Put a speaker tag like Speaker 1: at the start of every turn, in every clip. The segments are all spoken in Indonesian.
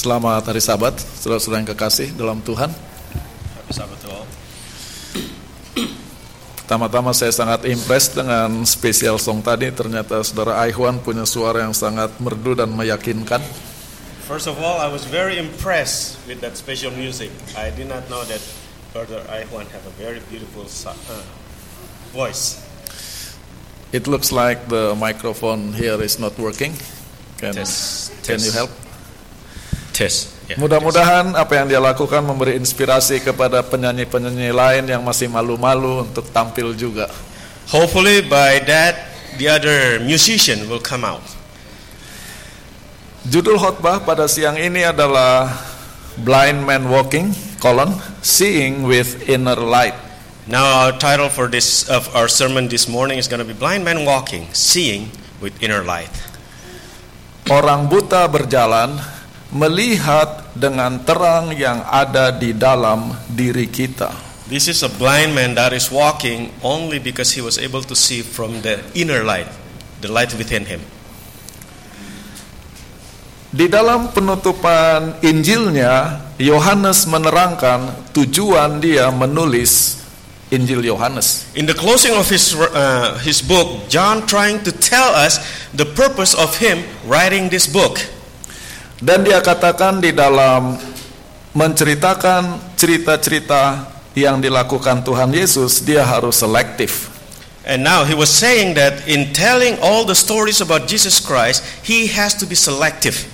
Speaker 1: Selamat hari Sabat, saudara-saudara yang kekasih dalam Tuhan. Pertama-tama saya sangat impress dengan spesial song tadi. Ternyata saudara Aihuan punya suara yang sangat merdu dan meyakinkan.
Speaker 2: First of all, I was very impressed with that special music. I did not know that Brother Aihuan have a very beautiful uh, voice.
Speaker 1: It looks like the microphone here is not working. Can,
Speaker 2: Test,
Speaker 1: can
Speaker 2: test.
Speaker 1: you help?
Speaker 2: Yeah,
Speaker 1: Mudah-mudahan apa yang dia lakukan memberi inspirasi kepada penyanyi-penyanyi lain yang masih malu-malu untuk tampil juga.
Speaker 2: Hopefully, by that, the other musician will come out.
Speaker 1: Judul khotbah pada siang ini adalah Blind Man Walking, colon, Seeing with Inner Light.
Speaker 2: Now, our title for this of our sermon this morning is going to be "Blind Man Walking, Seeing with Inner Light."
Speaker 1: Orang buta berjalan melihat dengan terang yang ada di dalam diri kita.
Speaker 2: This is a blind man that is walking only because he was able to see from the inner light, the light within him.
Speaker 1: Di dalam penutupan Injilnya, Yohanes menerangkan tujuan dia menulis Injil Yohanes.
Speaker 2: In the closing of his, uh, his book, John trying to tell us the purpose of him writing this book.
Speaker 1: Dan dia katakan di dalam menceritakan cerita-cerita yang dilakukan Tuhan Yesus, dia harus selektif.
Speaker 2: And now he was saying that in telling all the stories about Jesus Christ, he has to be selective.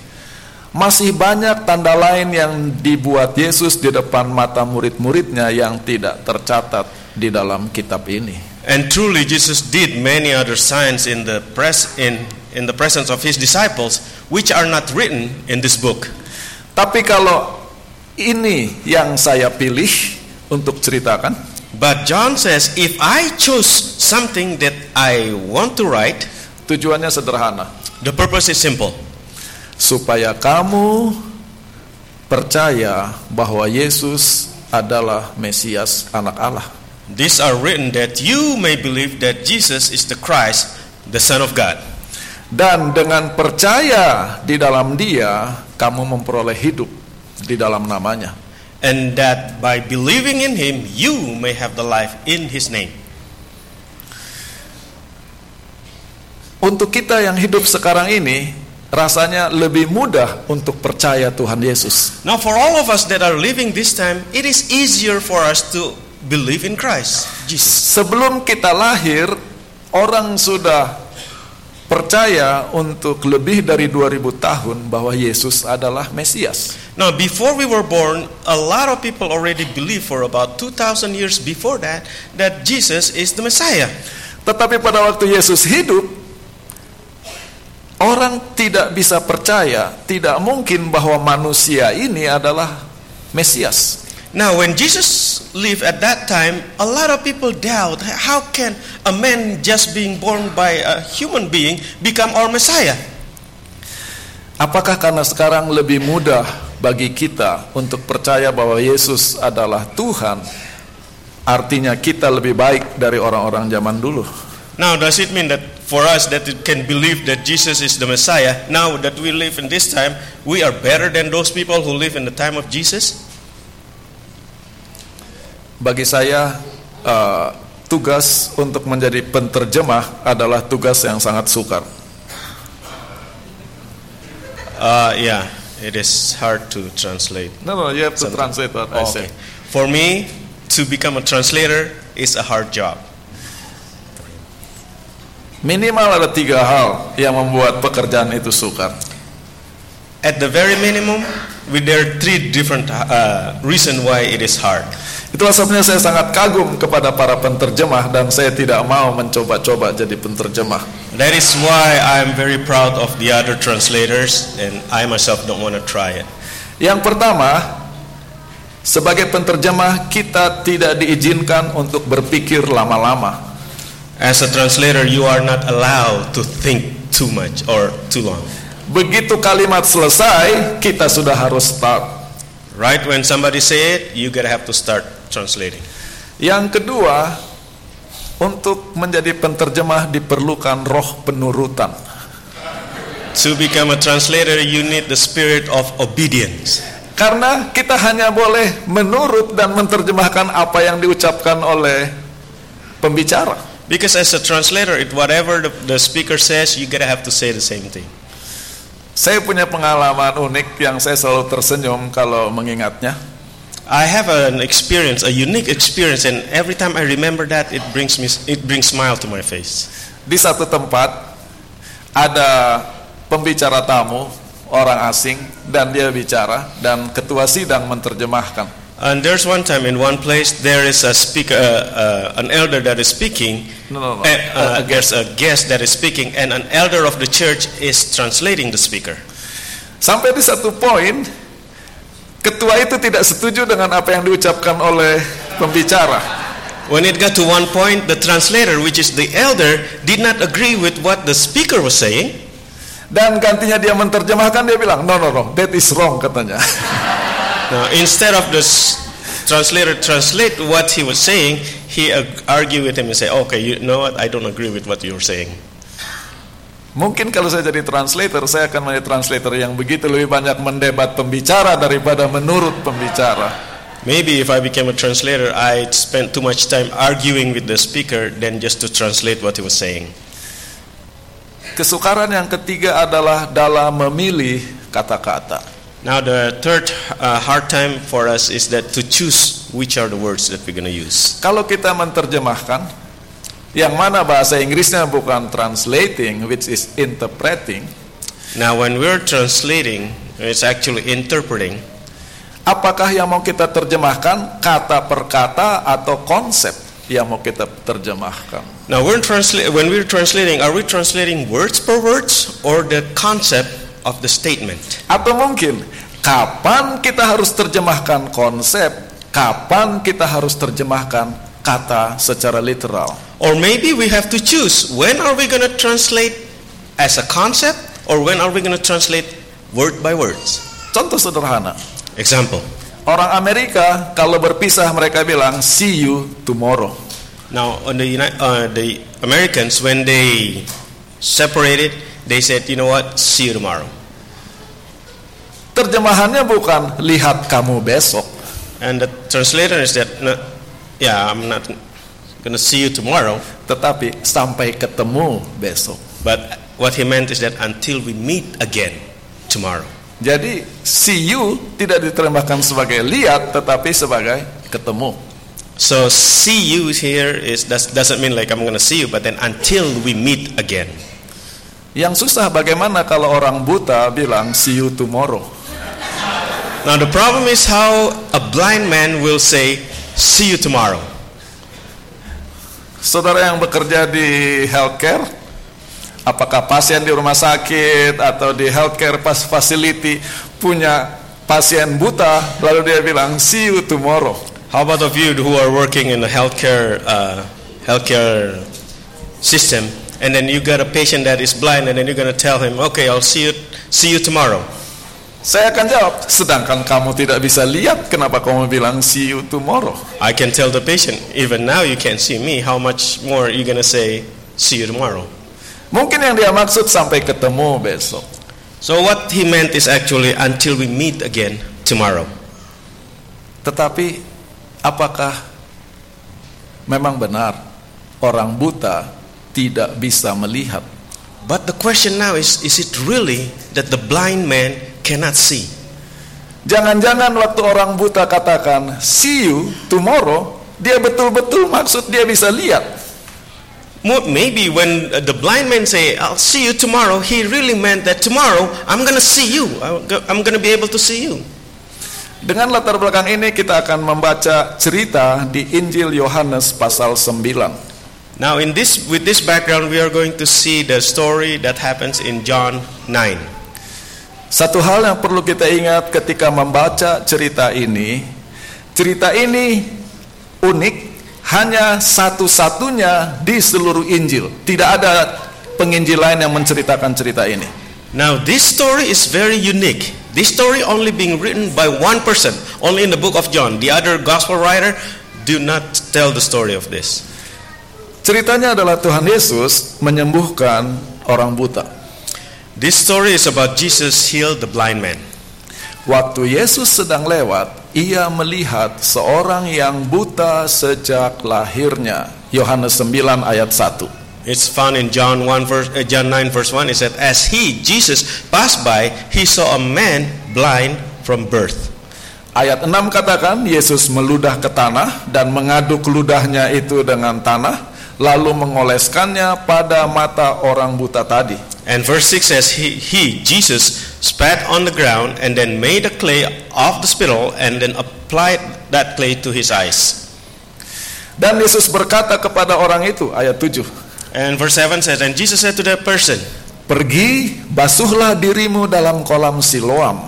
Speaker 1: Masih banyak tanda lain yang dibuat Yesus di depan mata murid-muridnya yang tidak tercatat di dalam kitab ini.
Speaker 2: And truly Jesus did many other signs in the press in in the presence of his disciples which are not written in this book.
Speaker 1: Tapi kalau ini yang saya pilih untuk ceritakan,
Speaker 2: But John says if I choose something that I want to write,
Speaker 1: tujuannya sederhana,
Speaker 2: the purpose is simple.
Speaker 1: supaya kamu percaya bahwa Yesus adalah Mesias anak Allah.
Speaker 2: These are written that you may believe that Jesus is the Christ, the Son of God.
Speaker 1: Dan dengan percaya di dalam dia, kamu memperoleh hidup di dalam namanya.
Speaker 2: And that by believing in him, you may have the life in his name.
Speaker 1: Untuk kita yang hidup sekarang ini, rasanya lebih mudah untuk percaya Tuhan Yesus.
Speaker 2: Now, for all of us that are living this time, it is easier for us to believe in Christ, Jesus.
Speaker 1: Sebelum kita lahir, orang sudah percaya untuk lebih dari 2000 tahun bahwa Yesus adalah Mesias.
Speaker 2: Now, before we were born, a lot of people already believed for about 2,000 years before that that Jesus is the Messiah.
Speaker 1: Tetapi pada waktu Yesus hidup, orang tidak bisa percaya, tidak mungkin bahwa manusia ini adalah Mesias.
Speaker 2: Now, when Jesus lived at that time, a lot of people doubt how can a man just being born by a human being become our Messiah?
Speaker 1: Apakah karena sekarang lebih mudah bagi kita untuk percaya bahwa Yesus adalah Tuhan, artinya kita lebih baik dari orang-orang zaman dulu?
Speaker 2: Now, does it mean that for us that it can believe that Jesus is the Messiah, now that we live in this time, we are better than those people who live in the time of Jesus?
Speaker 1: Bagi saya, eh, tugas untuk menjadi penterjemah adalah tugas yang sangat sukar.
Speaker 2: Uh, yeah, it is hard to translate.
Speaker 1: No, no, you have to
Speaker 2: Something.
Speaker 1: translate what I
Speaker 2: Oh,
Speaker 1: say.
Speaker 2: okay. For me, to become a translator is a hard job.
Speaker 1: Minimal ada tiga hal yang membuat pekerjaan itu sukar.
Speaker 2: At the very minimum, we, there are three different uh, reasons why it is hard.
Speaker 1: Itulah sebabnya saya sangat kagum kepada para penterjemah dan saya tidak mau mencoba-coba jadi penterjemah.
Speaker 2: That is why I am very proud of the other translators, and I myself don't want to try it.
Speaker 1: Yang pertama, sebagai penterjemah kita tidak diizinkan untuk berpikir lama-lama.
Speaker 2: As a translator, you are not allowed to think too much or too long.
Speaker 1: Begitu kalimat selesai, kita sudah harus stop.
Speaker 2: Right when somebody say it, you gotta have to start translating.
Speaker 1: Yang kedua, untuk menjadi penterjemah diperlukan roh penurutan.
Speaker 2: To become a translator, you need the spirit of obedience.
Speaker 1: Karena kita hanya boleh menurut dan menerjemahkan apa yang diucapkan oleh pembicara.
Speaker 2: Because as a translator, it whatever the, the speaker says, you gotta have to say the same thing.
Speaker 1: Saya punya pengalaman unik yang saya selalu tersenyum kalau mengingatnya.
Speaker 2: I have an experience, a unique experience, and every time I remember that, it brings me, it brings smile to my face.
Speaker 1: Di satu tempat ada pembicara tamu orang asing dan dia bicara dan ketua sidang menerjemahkan.
Speaker 2: And there's one time in one place there is a speaker, uh, uh, an elder that is speaking.
Speaker 1: No, no, no.
Speaker 2: Uh, uh, there's a guest that is speaking, and an elder of the church is translating the speaker.
Speaker 1: Sampai di satu poin ketua itu tidak setuju dengan apa yang diucapkan oleh pembicara.
Speaker 2: When it got to one point, the translator, which is the elder, did not agree with what the speaker was saying.
Speaker 1: Dan gantinya dia menerjemahkan dia bilang, "No, no, no, that is wrong," katanya.
Speaker 2: Now, instead of the translator translate what he was saying, he argue with him and say, "Okay, you know what? I don't agree with what you're saying."
Speaker 1: Mungkin kalau saya jadi translator, saya akan menjadi translator yang begitu lebih banyak mendebat pembicara daripada menurut pembicara.
Speaker 2: Maybe if I became a translator, I'd spend too much time arguing with the speaker than just to translate what he was saying.
Speaker 1: Kesukaran yang ketiga adalah dalam memilih kata-kata.
Speaker 2: Now, the third uh, hard time for us is that to choose which are the words that we're going to use.
Speaker 1: Kalau kita menerjemahkan, yang mana bahasa Inggrisnya bukan translating, which is interpreting,
Speaker 2: Now, when we're translating, it's actually interpreting.
Speaker 1: apakah yang mau kita terjemahkan kata per kata atau konsep yang mau kita terjemahkan?
Speaker 2: Now, we're transla- when we're translating, are we translating words per words or the concept of the statement?
Speaker 1: Atau mungkin kapan kita harus terjemahkan konsep, kapan kita harus terjemahkan kata secara literal.
Speaker 2: Or maybe we have to choose when are we going to translate as a concept or when are we going to translate word by words?
Speaker 1: Contoh sederhana,
Speaker 2: Example.
Speaker 1: orang Amerika kalau berpisah mereka bilang see you tomorrow.
Speaker 2: Now, on the, uh, the Americans, when they separated, they said, you know what, see you tomorrow.
Speaker 1: Terjemahannya bukan lihat kamu besok,
Speaker 2: And the translator is that, no, yeah, I'm not to see you tomorrow.
Speaker 1: tetapi sampai ketemu besok.
Speaker 2: But what he meant is that until we meet again tomorrow.
Speaker 1: Jadi see you tidak diterjemahkan sebagai lihat tetapi sebagai ketemu.
Speaker 2: So see you here is does, doesn't mean like I'm to see you, but then until we meet again.
Speaker 1: Yang susah bagaimana kalau orang buta bilang see you tomorrow.
Speaker 2: Now the problem is how a blind man will say, "See you tomorrow."
Speaker 1: Saudara yang bekerja di healthcare, apakah pasien di rumah sakit atau di healthcare facility punya pasien buta, lalu dia bilang see you tomorrow.
Speaker 2: How about of you who are working in the healthcare uh, healthcare system, and then you got a patient that is blind, and then you're to tell him, "Okay, I'll see you see you tomorrow."
Speaker 1: Saya akan jawab, sedangkan kamu tidak bisa lihat, kenapa kamu bilang see you tomorrow?
Speaker 2: I can tell the patient, even now you can't see me. How much more are you to say, "See you tomorrow"?
Speaker 1: Mungkin yang dia maksud sampai ketemu besok.
Speaker 2: So what he meant is actually until we meet again tomorrow.
Speaker 1: Tetapi apakah memang benar orang buta tidak bisa melihat?
Speaker 2: But the question now is is it really that the blind man cannot see?
Speaker 1: Jangan-jangan waktu orang buta katakan see you tomorrow, dia betul-betul maksud dia bisa lihat.
Speaker 2: Maybe when uh, the blind man say I'll see you tomorrow, he really meant that tomorrow I'm to see you. I'm go- I'm going to be able to see you.
Speaker 1: Dengan latar belakang ini kita akan membaca cerita di Injil Yohanes pasal 9.
Speaker 2: Now in this with this background we are going to see the story that happens in John 9.
Speaker 1: Satu hal yang perlu kita ingat ketika membaca cerita ini, cerita ini unik, hanya satu-satunya di seluruh Injil. Tidak ada penginjil lain yang menceritakan cerita ini.
Speaker 2: Now this story is very unique. This story only being written by one person, only in the book of John. The other gospel writer do not tell the story of this.
Speaker 1: Ceritanya adalah Tuhan Yesus menyembuhkan orang buta.
Speaker 2: This story is about Jesus healed the blind man.
Speaker 1: Waktu Yesus sedang lewat, ia melihat seorang yang buta sejak lahirnya. Yohanes 9 ayat 1.
Speaker 2: It's found in John 1 verse uh, John 9 verse 1 it said as he Jesus passed by he saw a man blind from birth.
Speaker 1: Ayat 6 katakan Yesus meludah ke tanah dan mengaduk ludahnya itu dengan tanah lalu mengoleskannya pada mata orang buta tadi.
Speaker 2: And verse 6 says he, he Jesus spat on the ground and then made a clay of the spittle and then applied that clay to his eyes.
Speaker 1: Dan Yesus berkata kepada orang itu ayat 7
Speaker 2: And verse 7 says, And Jesus said to that person,
Speaker 1: Pergi, basuhlah dirimu dalam kolam Siloam.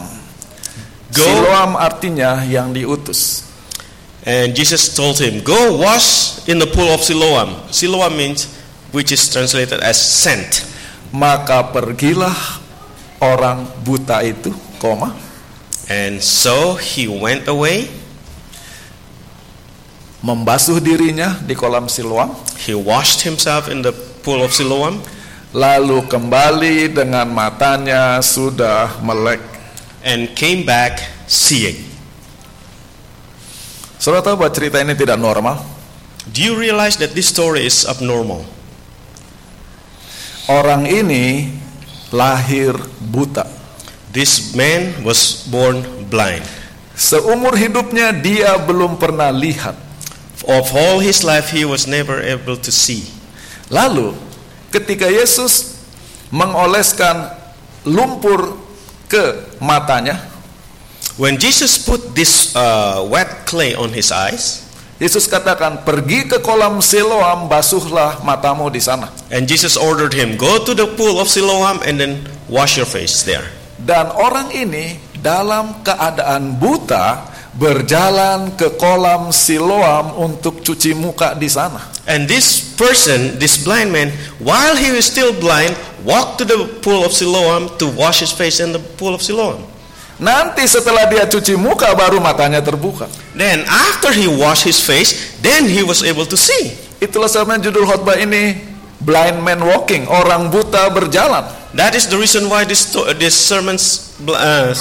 Speaker 2: Go.
Speaker 1: Siloam artinya yang diutus.
Speaker 2: And Jesus told him, Go wash in the pool of Siloam. Siloam means, which is translated as sent.
Speaker 1: Maka pergilah orang buta itu, koma,
Speaker 2: And so he went away.
Speaker 1: membasuh dirinya di kolam Siloam,
Speaker 2: He washed himself in the pool of Siloam.
Speaker 1: lalu kembali dengan matanya sudah melek.
Speaker 2: and came back seeing.
Speaker 1: Saudara tahu bahwa cerita ini tidak normal?
Speaker 2: Do you realize that this story is abnormal?
Speaker 1: Orang ini lahir buta.
Speaker 2: This man was born blind.
Speaker 1: Seumur hidupnya dia belum pernah lihat.
Speaker 2: Of all his life, he was never able to see.
Speaker 1: Lalu ketika Yesus mengoleskan lumpur ke matanya,
Speaker 2: When Jesus put this uh, wet clay on his eyes,
Speaker 1: Yesus katakan, "Pergi ke kolam Siloam, basuhlah matamu di sana."
Speaker 2: and Jesus ordered him, Go to the pool of Siloam and then wash your face there.
Speaker 1: Dan orang ini dalam keadaan buta berjalan ke kolam Siloam untuk cuci muka di sana.
Speaker 2: And this person, this blind man, while he was still blind, walked to the pool of Siloam to wash his face in the pool of Siloam.
Speaker 1: Nanti setelah dia cuci muka baru matanya terbuka.
Speaker 2: Then after he washed his face, then he was able to see.
Speaker 1: Itulah sebabnya judul khotbah ini Blind Man Walking, orang buta berjalan.
Speaker 2: That is the reason why this sto- this sermon's uh,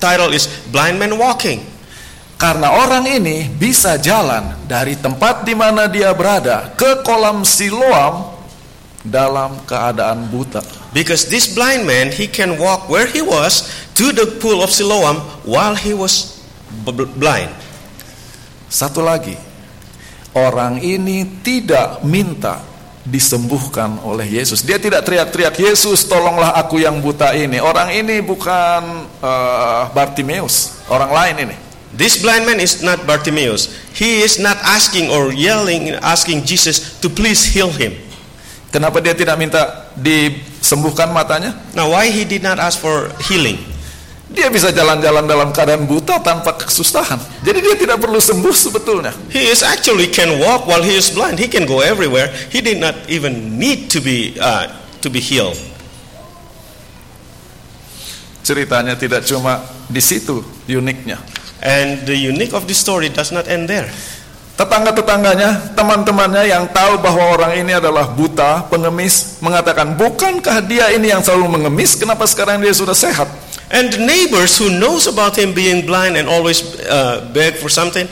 Speaker 2: title is Blind Man Walking.
Speaker 1: Karena orang ini bisa jalan dari tempat di mana dia berada ke kolam Siloam dalam keadaan buta.
Speaker 2: Because this blind man, he can walk where he was to the pool of Siloam while he was blind.
Speaker 1: Satu lagi, orang ini tidak minta disembuhkan oleh Yesus. Dia tidak teriak-teriak, Yesus tolonglah aku yang buta ini. Orang ini bukan eh, Bartimeus, orang lain ini.
Speaker 2: This blind man is not Bartimaeus. He is not asking or yelling, asking Jesus to please heal him.
Speaker 1: Kenapa dia tidak minta disembuhkan matanya?
Speaker 2: Now, why he did not ask for healing?
Speaker 1: Dia bisa jalan-jalan dalam keadaan buta tanpa kesusahan. Jadi dia tidak perlu sembuh sebetulnya.
Speaker 2: He is actually can walk while he is blind. He can go everywhere. He did not even need to be uh, to be healed.
Speaker 1: Ceritanya tidak cuma di situ uniknya.
Speaker 2: And the unique of this story does not end there.
Speaker 1: Tetangga-tetangganya, teman-temannya yang tahu bahwa orang ini adalah buta, pengemis, mengatakan, bukankah dia ini yang selalu mengemis, kenapa sekarang dia sudah sehat?
Speaker 2: And the neighbors who knows about him being blind and always uh, beg for something,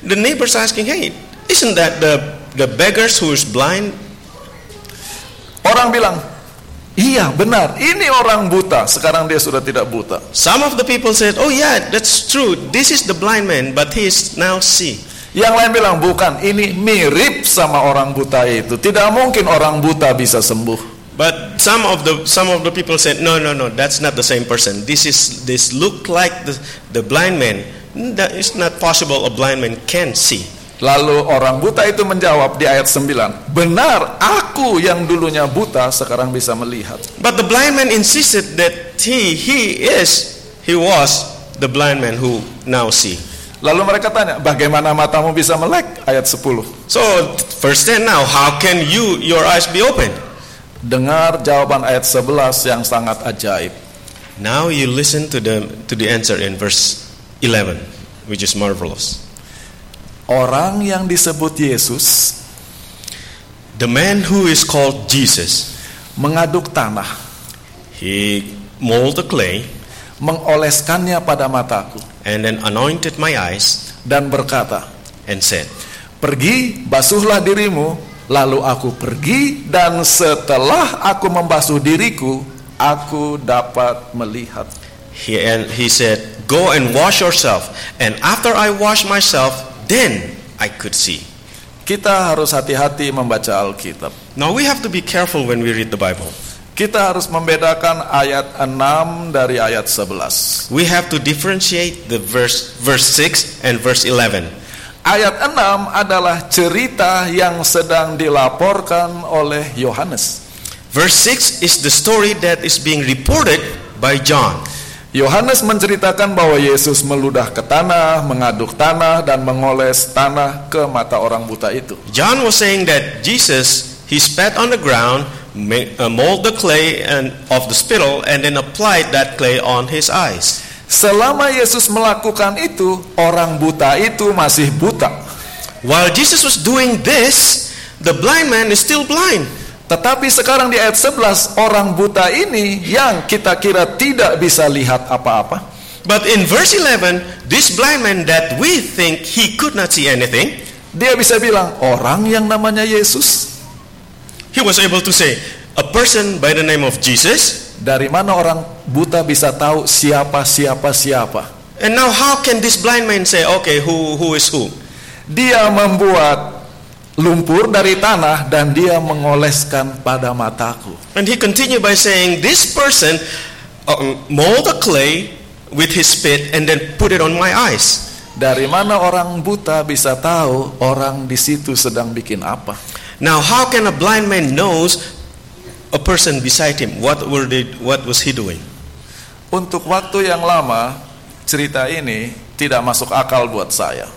Speaker 2: the neighbors asking, "Hey, isn't that the the beggars who is blind?"
Speaker 1: Orang bilang, iya benar, ini orang buta, sekarang dia sudah tidak buta.
Speaker 2: Some of the people said, "Oh yeah, that's true. This is the blind man, but he is now see."
Speaker 1: Yang lain bilang, bukan, ini mirip sama orang buta itu. Tidak mungkin orang buta bisa sembuh.
Speaker 2: But some of the some of the people said, "No, no, no. That's not the same person. This is this look like the the blind man. That is not possible. A blind man can see."
Speaker 1: Lalu orang buta itu menjawab di ayat 9, benar aku yang dulunya buta sekarang bisa melihat.
Speaker 2: But the blind man insisted that he he is he was the blind man who now see.
Speaker 1: Lalu mereka tanya, bagaimana matamu bisa melek? Ayat 10.
Speaker 2: So verse 10 now, how can you your eyes be open?
Speaker 1: Dengar jawaban ayat 11 yang sangat ajaib.
Speaker 2: Now you listen to the to the answer in verse 11, which is marvelous.
Speaker 1: Orang yang disebut Yesus
Speaker 2: The man who is called Jesus,
Speaker 1: mengaduk tanah,
Speaker 2: He molded the clay
Speaker 1: mengoleskannya pada mataku
Speaker 2: and then anointed my eyes
Speaker 1: dan berkata,
Speaker 2: and said,
Speaker 1: "Pergi, basuhlah dirimu." Lalu aku pergi dan setelah aku membasuh diriku, aku dapat melihat.
Speaker 2: He, and he said, Go and wash yourself. And after I wash myself, then I could see.
Speaker 1: Kita harus hati-hati membaca Alkitab.
Speaker 2: Now we have to be careful when we read the Bible.
Speaker 1: Kita harus membedakan ayat 6 dari ayat 11.
Speaker 2: We have to differentiate the verse verse 6 and verse 11.
Speaker 1: Ayat 6 adalah cerita yang sedang dilaporkan oleh Yohanes.
Speaker 2: Verse 6 is the story that is being reported by John.
Speaker 1: Yohanes menceritakan bahwa Yesus meludah ke tanah, mengaduk tanah dan mengoles tanah ke mata orang buta itu.
Speaker 2: John was saying that Jesus he spat on the ground, mold the clay and of the spittle and then applied that clay on his eyes.
Speaker 1: Selama Yesus melakukan itu, orang buta itu masih buta.
Speaker 2: While Jesus was doing this, the blind man is still blind.
Speaker 1: Tetapi sekarang di ayat 11, orang buta ini yang kita kira tidak bisa lihat apa-apa.
Speaker 2: But in verse 11, this blind man that we think he could not see anything,
Speaker 1: Dia bisa bilang, orang yang namanya Yesus.
Speaker 2: He was able to say, a person by the name of Jesus.
Speaker 1: Dari mana orang buta bisa tahu siapa, siapa, siapa?
Speaker 2: And now how can this blind man say, okay, who, who is who?
Speaker 1: Dia membuat lumpur dari tanah dan dia mengoleskan pada mataku.
Speaker 2: And he continued by saying, this person um, mold the clay with his spit and then put it on my eyes.
Speaker 1: Dari mana orang buta bisa tahu orang di situ sedang bikin apa?
Speaker 2: Now, how can a blind man knows a person beside him? What were they, what was he doing?
Speaker 1: Untuk waktu yang lama, cerita ini tidak masuk akal buat saya.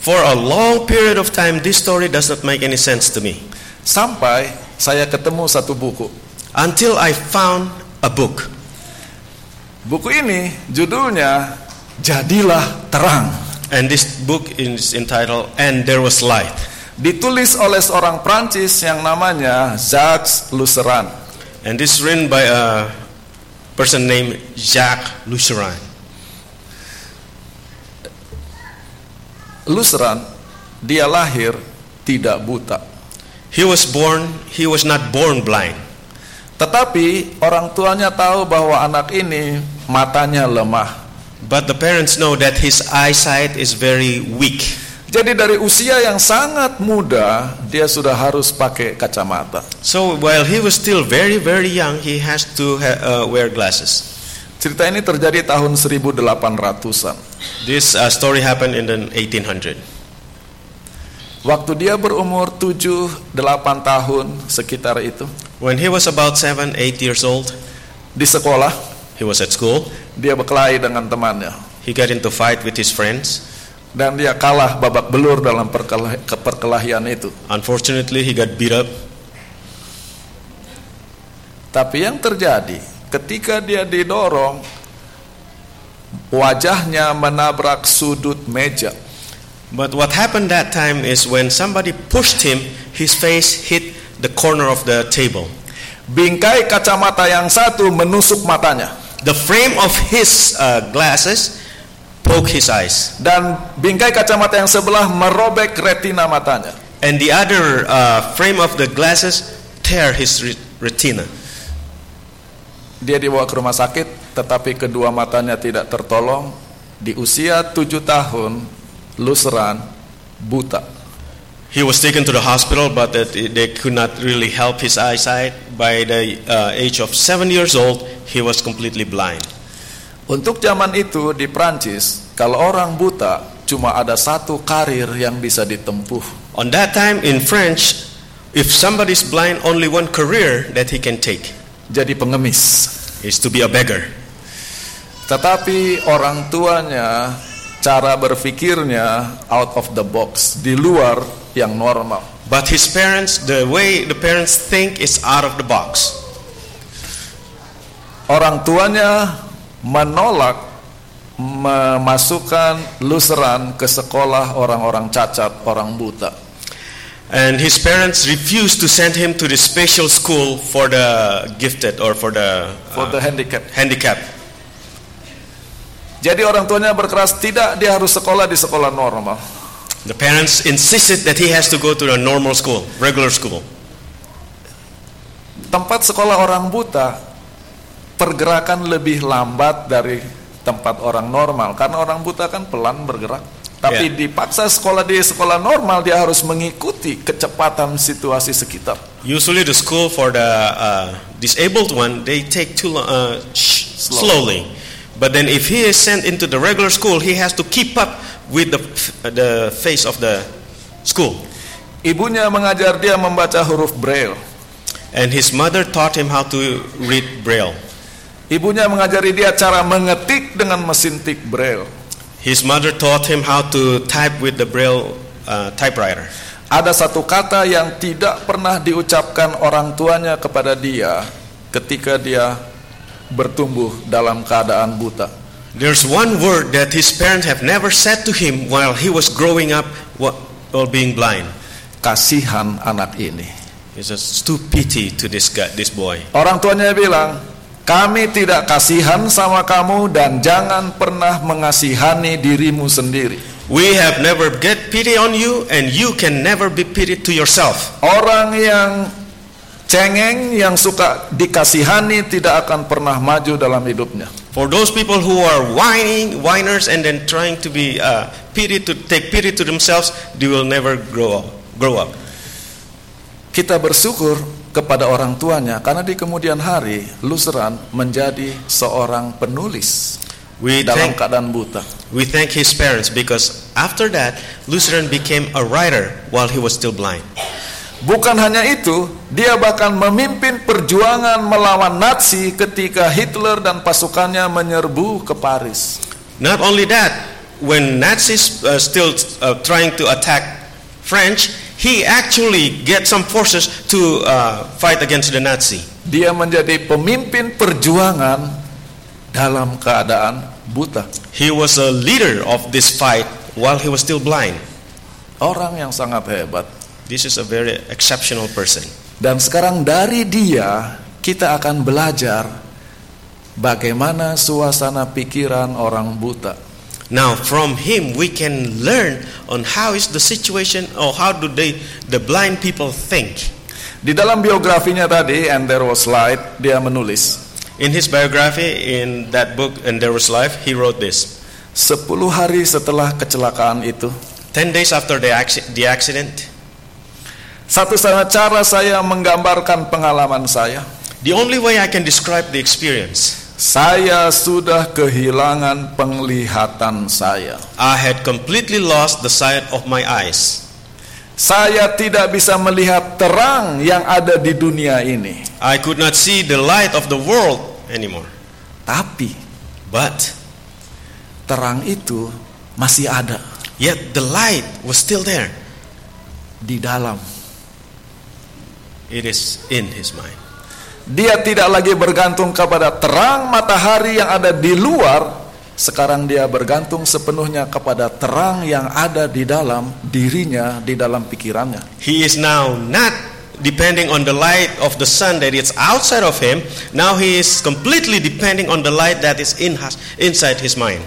Speaker 2: For a long period of time, this story does not make any sense to me.
Speaker 1: Sampai saya ketemu satu buku.
Speaker 2: Until I found a book.
Speaker 1: Buku ini judulnya Jadilah Terang.
Speaker 2: And this book is entitled And There Was Light.
Speaker 1: Ditulis oleh seorang Prancis yang namanya Jacques Luceran.
Speaker 2: And this is written by a person named Jacques Luceran.
Speaker 1: Luceran, dia lahir tidak buta.
Speaker 2: He was born, he was not born blind.
Speaker 1: Tetapi orang tuanya tahu bahwa anak ini matanya lemah.
Speaker 2: But the parents know that his eyesight is very weak.
Speaker 1: Jadi dari usia yang sangat muda dia sudah harus pakai kacamata.
Speaker 2: So while he was still very, very young, he has to ha- uh, wear glasses.
Speaker 1: Cerita ini terjadi tahun 1800-an.
Speaker 2: This uh, story happened in the 1800.
Speaker 1: Waktu dia berumur 7-8 tahun sekitar itu
Speaker 2: When he was about seven, eight years old,
Speaker 1: di sekolah
Speaker 2: he was at school.
Speaker 1: dia berkelahi dengan temannya
Speaker 2: He got into fight with his friends.
Speaker 1: Dan dia kalah babak belur dalam perkelah- ke- perkelahian itu.
Speaker 2: Unfortunately, he got beat up.
Speaker 1: Tapi yang terjadi ketika dia didorong wajahnya menabrak sudut meja.
Speaker 2: But what happened that time is when somebody pushed him, his face hit the corner of the table.
Speaker 1: Bingkai kacamata yang satu menusuk matanya
Speaker 2: The frame of his uh, glasses poked his eyes,
Speaker 1: dan bingkai kacamata yang sebelah merobek retina matanya.
Speaker 2: and the other uh, frame of the glasses tear his re- retina.
Speaker 1: Dia dibawa ke rumah sakit, tetapi kedua matanya tidak tertolong. Di usia tujuh tahun, Luseran buta.
Speaker 2: He was taken to the hospital, but that they could not really help his eyesight. By the uh, age of seven years old, he was completely blind.
Speaker 1: Untuk zaman itu di Prancis, kalau orang buta cuma ada satu karir yang bisa ditempuh.
Speaker 2: On that time in French, if somebody is blind, only one career that he can take
Speaker 1: Jadi pengemis.
Speaker 2: is to be a beggar.
Speaker 1: Tetapi orang tuanya cara berpikirnya out of the box, di luar yang normal.
Speaker 2: But his parents, the way the parents think is out of the box.
Speaker 1: Orang tuanya menolak memasukkan Luseran ke sekolah orang-orang cacat, orang buta.
Speaker 2: And his parents refused to send him to the special school for the gifted or for the,
Speaker 1: for
Speaker 2: uh,
Speaker 1: the handicap.
Speaker 2: handicapped.
Speaker 1: Jadi orang tuanya berkeras tidak dia harus sekolah di sekolah normal.
Speaker 2: The parents insisted that he has to go to a normal school, regular school.
Speaker 1: Tempat sekolah orang buta pergerakan lebih lambat dari tempat orang normal karena orang buta kan pelan bergerak. Tapi
Speaker 2: Ya.
Speaker 1: dipaksa sekolah di sekolah normal dia harus mengikuti kecepatan situasi sekitar.
Speaker 2: Usually, the school for the uh, disabled one they take too lo- uh, sh- slowly. But then, if he is sent into the regular school, he has to keep up with the the face of the school.
Speaker 1: Ibunya mengajar dia membaca huruf braille.
Speaker 2: And his mother taught him how to read braille.
Speaker 1: Ibunya mengajari dia cara mengetik dengan mesin tik braille.
Speaker 2: His mother taught him how to type with the braille uh, typewriter.
Speaker 1: Ada satu kata yang tidak pernah diucapkan orang tuanya kepada dia ketika dia bertumbuh dalam keadaan buta.
Speaker 2: There's one word that his parents have never said to him while he was growing up while being blind.
Speaker 1: Kasihan anak ini.
Speaker 2: He says, "To pity to this guy, this boy."
Speaker 1: Orang tuanya bilang, kami tidak kasihan sama kamu dan jangan pernah mengasihani dirimu sendiri.
Speaker 2: We have never get pity on you, and you can never be pitied to yourself.
Speaker 1: Orang yang cengeng, yang suka dikasihani tidak akan pernah maju dalam hidupnya.
Speaker 2: For those people who are whining, whiners, and then trying to be uh, pity to take pity to themselves, they will never grow up. Grow up.
Speaker 1: Kita bersyukur kepada orang tuanya karena di kemudian hari Luseran menjadi seorang penulis
Speaker 2: We
Speaker 1: dalam
Speaker 2: thank,
Speaker 1: keadaan buta.
Speaker 2: we thank his parents because after that, Lutheran became a writer while he was still blind.
Speaker 1: Bukan hanya itu, dia bahkan memimpin perjuangan melawan Nazi ketika Hitler dan pasukannya menyerbu ke Paris.
Speaker 2: Not only that, when Nazis uh, still uh, trying to attack French, he actually get some forces to uh, fight against the Nazi.
Speaker 1: Dia menjadi pemimpin perjuangan dalam keadaan buta.
Speaker 2: He was a leader of this fight while he was still blind.
Speaker 1: Orang yang sangat hebat.
Speaker 2: This is a very exceptional person.
Speaker 1: Dan sekarang dari dia kita akan belajar bagaimana suasana pikiran orang buta.
Speaker 2: Now, from him, we can learn on how is the situation or how do they, the blind people think.
Speaker 1: Di dalam biografinya tadi, And There Was Light, dia menulis,
Speaker 2: In his biography, in that book, And There Was Life, he wrote this.
Speaker 1: Sepuluh hari setelah kecelakaan itu,
Speaker 2: Ten days after the, the accident,
Speaker 1: satu-satunya cara saya menggambarkan pengalaman saya,
Speaker 2: the only way I can describe the experience,
Speaker 1: saya sudah kehilangan penglihatan saya.
Speaker 2: I had completely lost the sight of my eyes.
Speaker 1: Saya tidak bisa melihat terang yang ada di dunia ini.
Speaker 2: I could not see the light of the world anymore.
Speaker 1: Tapi
Speaker 2: But
Speaker 1: terang itu masih ada
Speaker 2: yet the light was still there.
Speaker 1: di dalam.
Speaker 2: It is in his mind.
Speaker 1: Dia tidak lagi bergantung kepada terang matahari yang ada di luar. Sekarang dia bergantung sepenuhnya kepada terang yang ada di dalam dirinya, di dalam pikirannya.
Speaker 2: He is now not depending on the light of the sun that is outside of him. Now he is completely depending on the light that is in his, inside his mind.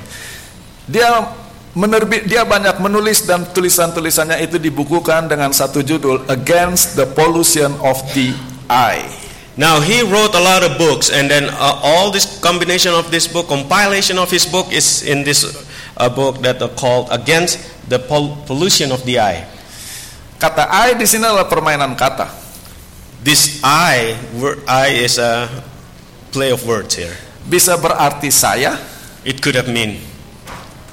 Speaker 1: Dia menerbit, dia banyak menulis dan tulisan-tulisannya itu dibukukan dengan satu judul Against the Pollution of the Eye.
Speaker 2: Now he wrote a lot of books, and then uh, all this combination of this book, compilation of his book, is in this uh, book that are called "Against the Pol- Pollution of the Eye."
Speaker 1: Kata eye di sini adalah permainan kata.
Speaker 2: This "I" word "I" is a play of words here.
Speaker 1: Bisa berarti saya,
Speaker 2: It could have mean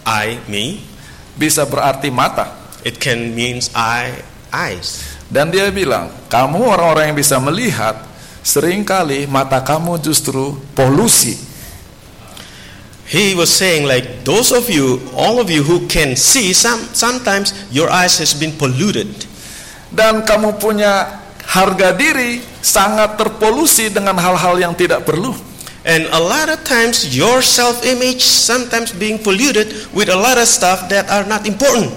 Speaker 2: I, me.
Speaker 1: bisa berarti mata.
Speaker 2: It can means I, eyes.
Speaker 1: Dan dia bilang, kamu orang-orang yang bisa melihat, sering kali mata kamu justru polusi.
Speaker 2: He was saying like those of you, all of you who can see, some sometimes your eyes has been polluted.
Speaker 1: Dan kamu punya harga diri sangat terpolusi dengan hal-hal yang tidak perlu.
Speaker 2: And a lot of times your self-image sometimes being polluted with a lot of stuff that are not important.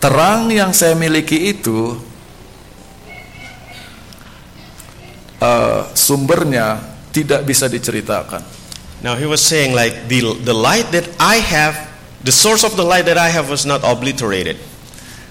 Speaker 1: Terang yang saya miliki itu uh, sumbernya tidak bisa diceritakan.
Speaker 2: Now he was saying like the the light that I have, the source of the light that I have was not obliterated.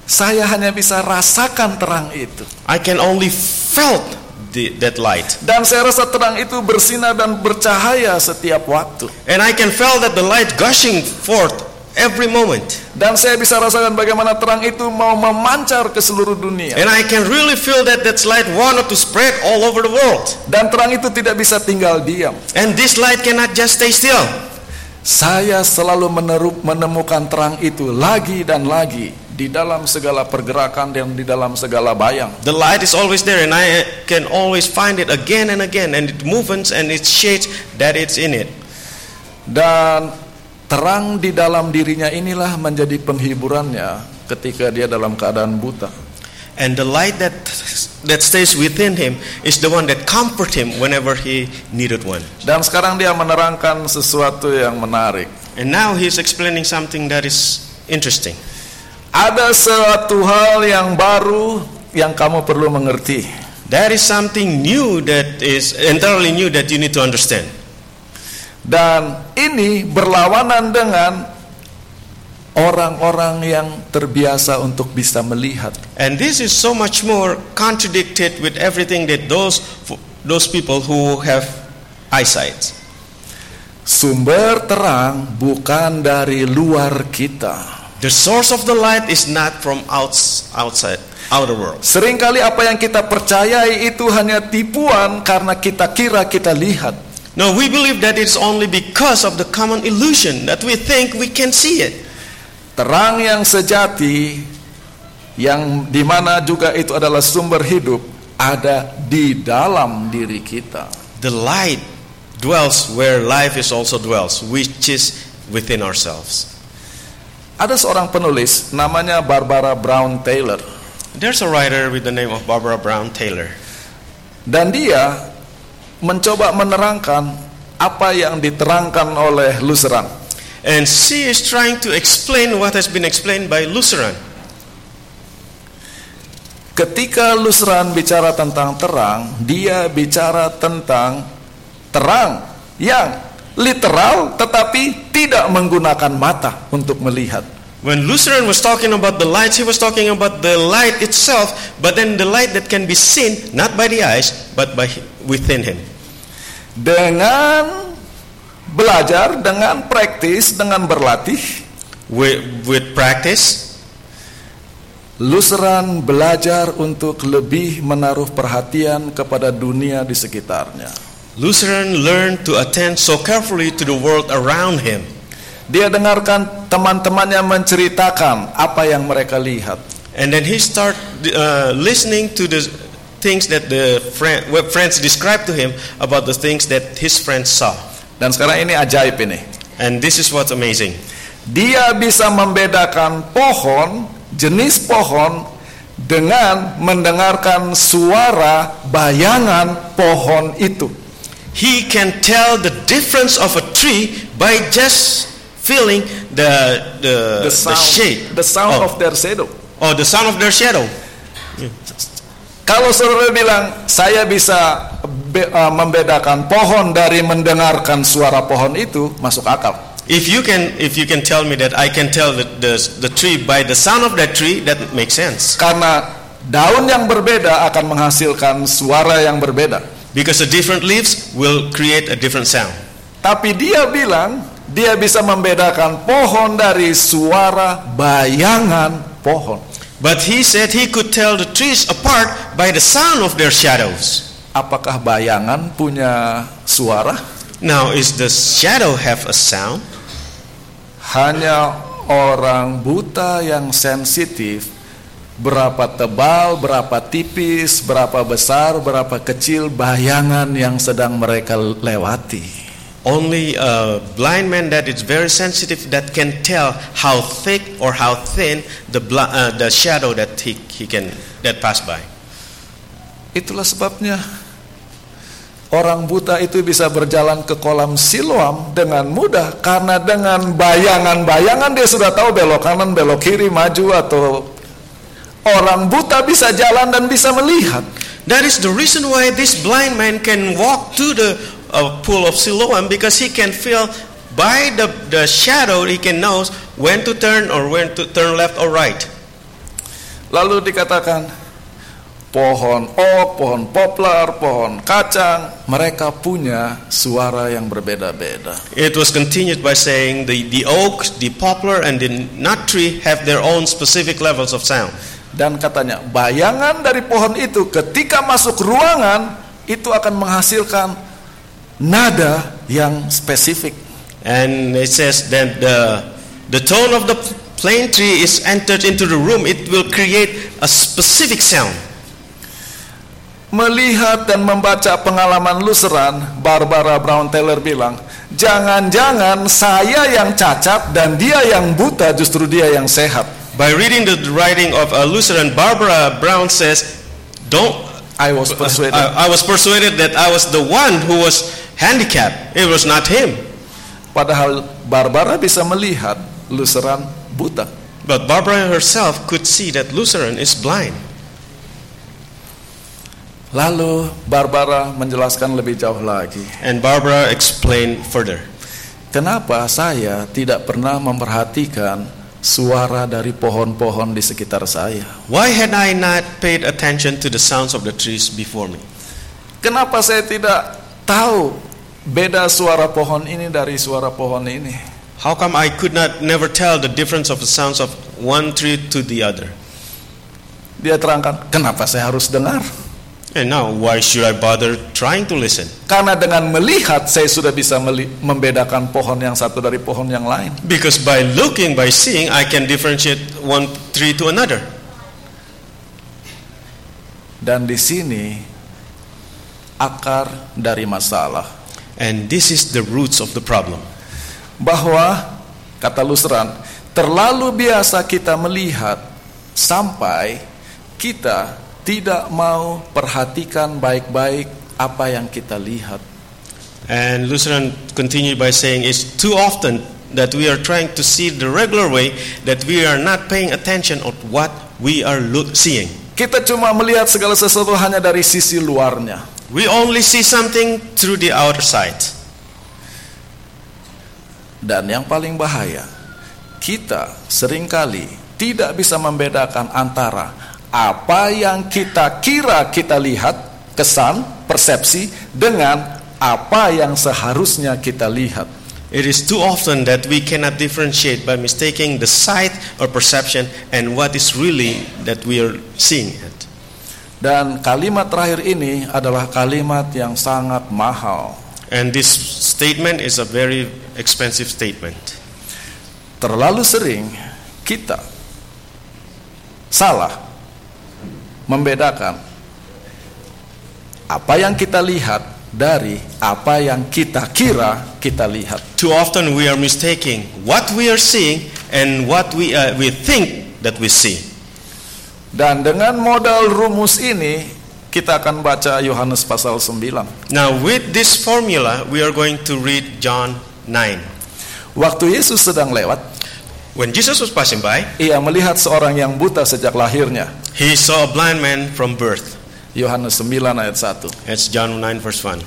Speaker 1: Saya hanya bisa rasakan terang itu.
Speaker 2: I can only felt the, that light.
Speaker 1: Dan saya rasa terang itu bersinar dan bercahaya setiap waktu.
Speaker 2: And I can feel that the light gushing forth every moment.
Speaker 1: Dan saya bisa rasakan bagaimana terang itu mau memancar ke seluruh dunia.
Speaker 2: And I can really feel that that light wanted to spread all over the world.
Speaker 1: Dan terang itu tidak bisa tinggal diam.
Speaker 2: And this light cannot just stay still.
Speaker 1: Saya selalu meneru- menemukan terang itu lagi dan lagi di dalam segala pergerakan dan di dalam segala bayang.
Speaker 2: The light is always there and I can always find it again and again and it movements and it shades that it's in it.
Speaker 1: Dan terang di dalam dirinya inilah menjadi penghiburannya ketika dia dalam keadaan buta.
Speaker 2: And the light that that stays within him is the one that comfort him whenever he needed one.
Speaker 1: Dan sekarang dia menerangkan sesuatu yang menarik.
Speaker 2: And now he's explaining something that is interesting.
Speaker 1: Ada suatu hal yang baru yang kamu perlu mengerti.
Speaker 2: There is something new that is entirely new that you need to understand.
Speaker 1: Dan ini berlawanan dengan orang-orang yang terbiasa untuk bisa melihat.
Speaker 2: And this is so much more contradicted with everything that those those people who have eyesight.
Speaker 1: Sumber terang bukan dari luar kita.
Speaker 2: The source of the light is not from outs, outside outer world.
Speaker 1: Seringkali apa yang kita percayai itu hanya tipuan karena kita kira kita lihat.
Speaker 2: No, we believe that it's only because of the common illusion that we think we can see it.
Speaker 1: Terang yang sejati yang di mana juga itu adalah sumber hidup ada di dalam diri kita.
Speaker 2: The light dwells where life is also dwells, which is within ourselves.
Speaker 1: Ada seorang penulis namanya Barbara Brown Taylor
Speaker 2: There's a writer with the name of Barbara Brown Taylor.
Speaker 1: dan dia mencoba menerangkan apa yang diterangkan oleh Lutheran.
Speaker 2: And she is trying to explain what has been explained by Lutheran.
Speaker 1: Ketika Lutheran bicara tentang terang, dia bicara tentang terang yang literal tetapi tidak menggunakan mata untuk melihat.
Speaker 2: When Lutheran was talking about the lights, he was talking about the light itself, but then the light that can be seen not by the eyes, but by within him.
Speaker 1: Dengan belajar, dengan praktis, dengan berlatih,
Speaker 2: With, with practice,
Speaker 1: Lutheran belajar untuk lebih menaruh perhatian kepada dunia di sekitarnya.
Speaker 2: Lutheran learned to attend so carefully to the world around him.
Speaker 1: Dia dengarkan teman-temannya menceritakan apa yang mereka lihat.
Speaker 2: And then he start uh, listening to the things that the friend, what friends described to him about the things that his friends saw.
Speaker 1: Dan sekarang ini ajaib ini.
Speaker 2: And this is what's amazing.
Speaker 1: Dia bisa membedakan pohon, jenis pohon dengan mendengarkan suara bayangan pohon itu.
Speaker 2: He can tell the difference of a tree by just feeling the the,
Speaker 1: The sound,
Speaker 2: shade,
Speaker 1: the sound
Speaker 2: oh,
Speaker 1: of their shadow.
Speaker 2: oh, the sound of their shadow.
Speaker 1: Kalau saudara bilang saya bisa be- uh, membedakan pohon dari mendengarkan suara pohon itu, masuk akal.
Speaker 2: If you can, if you can tell me that I can tell the, the the tree by the sound of that tree, that makes sense.
Speaker 1: Karena daun yang berbeda akan menghasilkan suara yang berbeda.
Speaker 2: Because the different leaves will create a different sound.
Speaker 1: Tapi dia bilang dia bisa membedakan pohon dari suara bayangan pohon.
Speaker 2: But he said he could tell the trees apart by the sound of their shadows.
Speaker 1: Apakah bayangan punya suara?
Speaker 2: Now, is the shadow have a sound?
Speaker 1: Hanya orang buta yang sensitif berapa tebal, berapa tipis, berapa besar, berapa kecil bayangan yang sedang mereka lewati.
Speaker 2: Only a blind man that is very sensitive that can tell how thick or how thin the bl- uh, the shadow that he, he can that pass by.
Speaker 1: Itulah sebabnya orang buta itu bisa berjalan ke kolam Siloam dengan mudah karena dengan bayangan-bayangan dia sudah tahu belok kanan, belok kiri, maju atau orang buta bisa jalan dan bisa melihat.
Speaker 2: That is the reason why this blind man can walk to the uh, pool of Siloam because he can feel by the, the shadow he can know when to turn or when to turn left or right.
Speaker 1: Lalu dikatakan pohon ok, pohon poplar, pohon kacang, mereka punya suara yang berbeda-beda.
Speaker 2: It was continued by saying the, the oak, the poplar, and the nut tree have their own specific levels of sound.
Speaker 1: Dan katanya bayangan dari pohon itu ketika masuk ruangan itu akan menghasilkan nada yang spesifik.
Speaker 2: And it says that the, the tone of the plane tree is entered into the room, it will create a specific sound.
Speaker 1: Melihat dan membaca pengalaman luseran, Barbara Brown Taylor bilang, jangan-jangan saya yang cacat dan dia yang buta, justru dia yang sehat.
Speaker 2: By reading the writing of a Lutheran, Barbara Brown says, "Don't."
Speaker 1: I was persuaded.
Speaker 2: I, I was persuaded that I was the one who was handicapped. It was not him.
Speaker 1: Padahal Barbara bisa melihat luseran buta.
Speaker 2: But Barbara herself could see that Lutheran is blind.
Speaker 1: Lalu Barbara menjelaskan lebih jauh lagi.
Speaker 2: And Barbara explained further.
Speaker 1: Kenapa saya tidak pernah memperhatikan suara dari pohon-pohon di sekitar saya?
Speaker 2: Why had I not paid attention to the sounds of the trees before me?
Speaker 1: Kenapa saya tidak tahu beda suara pohon ini dari suara pohon ini?
Speaker 2: How come I could not never tell the difference of the sounds of one tree to the other?
Speaker 1: Dia terangkan, kenapa saya harus dengar?
Speaker 2: And now, why should I bother trying to listen?
Speaker 1: Karena dengan melihat saya sudah bisa membedakan pohon yang satu dari pohon yang lain.
Speaker 2: Because by looking, by seeing, I can differentiate one tree to another.
Speaker 1: Dan di sini akar dari masalah
Speaker 2: And this is the roots of the problem.
Speaker 1: bahwa kata Luseran terlalu biasa kita melihat sampai kita tidak mau perhatikan baik-baik apa yang kita lihat.
Speaker 2: And Lutheran continued by saying, It's too often that we are trying to see the regular way that we are not paying attention of what we are look, seeing.
Speaker 1: Kita cuma melihat segala sesuatu hanya dari sisi luarnya.
Speaker 2: We only see something through the outer side.
Speaker 1: Dan yang paling bahaya, kita sering kali tidak bisa membedakan antara apa yang kita kira kita lihat, kesan, persepsi, dengan apa yang seharusnya kita lihat.
Speaker 2: It is too often that we cannot differentiate by mistaking the sight or perception and what is really that we are seeing.
Speaker 1: Dan kalimat terakhir ini adalah kalimat yang sangat mahal.
Speaker 2: And this statement is a very expensive statement.
Speaker 1: Terlalu sering kita salah membedakan apa yang kita lihat dari apa yang kita kira kita lihat.
Speaker 2: Too often we are mistaking what we are seeing and what we, uh, we think that we see.
Speaker 1: Dan dengan modal rumus ini kita akan baca Yohanes pasal 9.
Speaker 2: Now, with this formula, we are going to read John 9.
Speaker 1: Waktu Yesus sedang lewat,
Speaker 2: When Jesus was passing by,
Speaker 1: ia melihat seorang yang buta sejak lahirnya.
Speaker 2: he saw a blind man from birth.
Speaker 1: Yohanes 9 ayat 1.
Speaker 2: That's John 9, verse 1.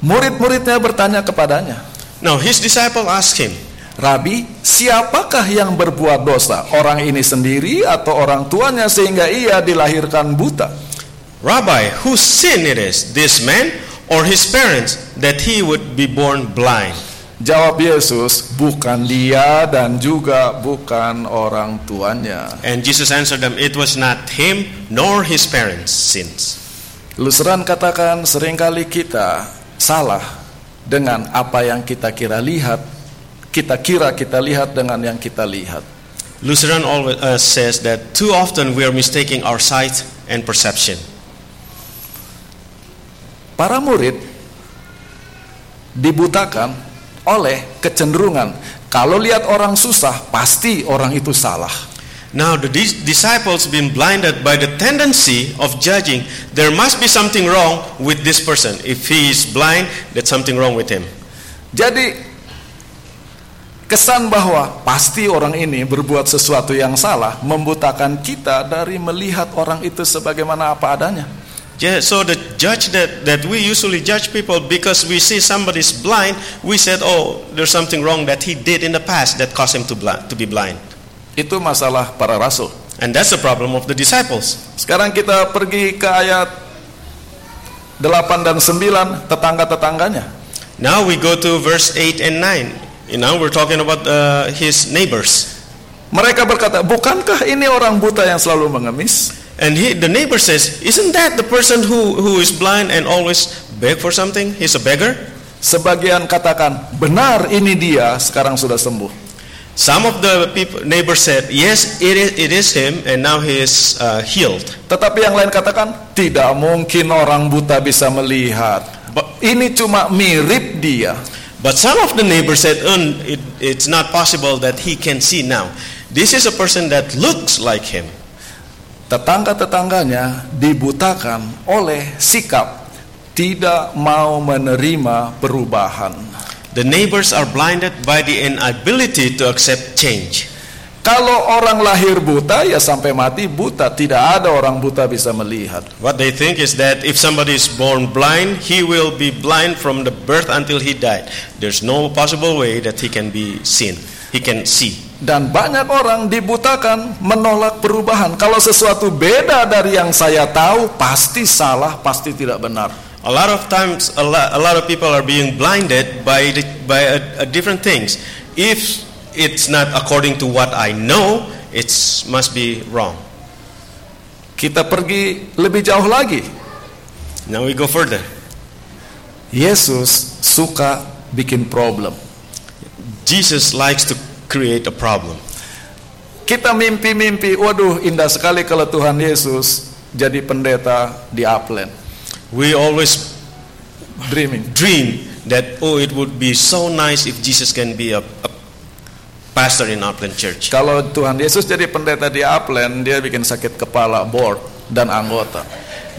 Speaker 1: Murid-muridnya bertanya kepadanya,
Speaker 2: Now, his disciple asked him,
Speaker 1: Rabi, siapakah yang berbuat dosa? Orang ini sendiri atau orang tuanya sehingga ia dilahirkan buta?
Speaker 2: Rabbi, whose sin it is, this man or his parents, that he would be born blind?
Speaker 1: Jawab Yesus, bukan dia dan juga bukan orang tuanya.
Speaker 2: And Jesus answered them, It was not him nor his parents' sins.
Speaker 1: Luseran katakan sering kali kita salah dengan apa yang kita kira lihat, kita kira kita lihat dengan yang kita lihat.
Speaker 2: Lutheran always uh, says that too often we are mistaking our sight and perception.
Speaker 1: Para murid dibutakan oleh kecenderungan kalau lihat orang susah pasti orang itu salah.
Speaker 2: Now the dis- disciples been blinded by the tendency of judging. There must be something wrong with this person. If he is blind, there's something wrong with him.
Speaker 1: Jadi Kesan bahwa pasti orang ini berbuat sesuatu yang salah membutakan kita dari melihat orang itu sebagaimana apa adanya.
Speaker 2: Yeah, so the judge that, that we usually judge people because we see somebody's blind, we said, oh, there's something wrong that he did in the past that caused him to, to be blind.
Speaker 1: Itu masalah para rasul.
Speaker 2: And that's the problem of the disciples.
Speaker 1: Sekarang kita pergi ke ayat 8 dan 9 tetangga-tetangganya.
Speaker 2: Now we go to verse 8 and 9. Know, we're talking about uh, his neighbors.
Speaker 1: Mereka berkata, "Bukankah ini orang buta yang selalu mengemis?"
Speaker 2: And he, the neighbor says, Isn't that the person who, who is blind and always beg for something? He's a beggar?
Speaker 1: Sebagian katakan, "Benar ini dia, sekarang sudah sembuh."
Speaker 2: Some of the people, neighbors said, Yes, it is, it is him, and now he is uh, healed.
Speaker 1: Tetapi yang lain katakan, "Tidak mungkin orang buta bisa melihat.
Speaker 2: But,
Speaker 1: Ini cuma mirip dia."
Speaker 2: But some of the neighbors said, "Un, it, It's not possible that he can see now. This is a person that looks like him.
Speaker 1: Tetangga-tetangganya dibutakan oleh sikap tidak mau menerima perubahan.
Speaker 2: The neighbors are blinded by the inability to accept change.
Speaker 1: Kalau orang lahir buta ya sampai mati buta, tidak ada orang buta bisa melihat.
Speaker 2: What they think is that if somebody is born blind, he will be blind from the birth until he died. There's no possible way that he can be seen. He can see.
Speaker 1: Dan banyak orang dibutakan menolak perubahan. Kalau sesuatu beda dari yang saya tahu, pasti salah, pasti tidak benar.
Speaker 2: A lot of times, a lot, a lot of people are being blinded by the, by a, a different things. If it's not according to what I know, it must be wrong.
Speaker 1: Kita pergi lebih jauh lagi.
Speaker 2: Now we go further.
Speaker 1: Yesus suka bikin problem.
Speaker 2: Jesus likes to create a problem.
Speaker 1: Kita mimpi-mimpi, waduh indah sekali kalau Tuhan Yesus jadi pendeta di Upland.
Speaker 2: We always
Speaker 1: Dreaming.
Speaker 2: dream that oh, it would be so nice if Jesus can be a, a pastor in Upland Church.
Speaker 1: Kalau Tuhan Yesus jadi pendeta di Upland, dia bikin sakit kepala board dan anggota.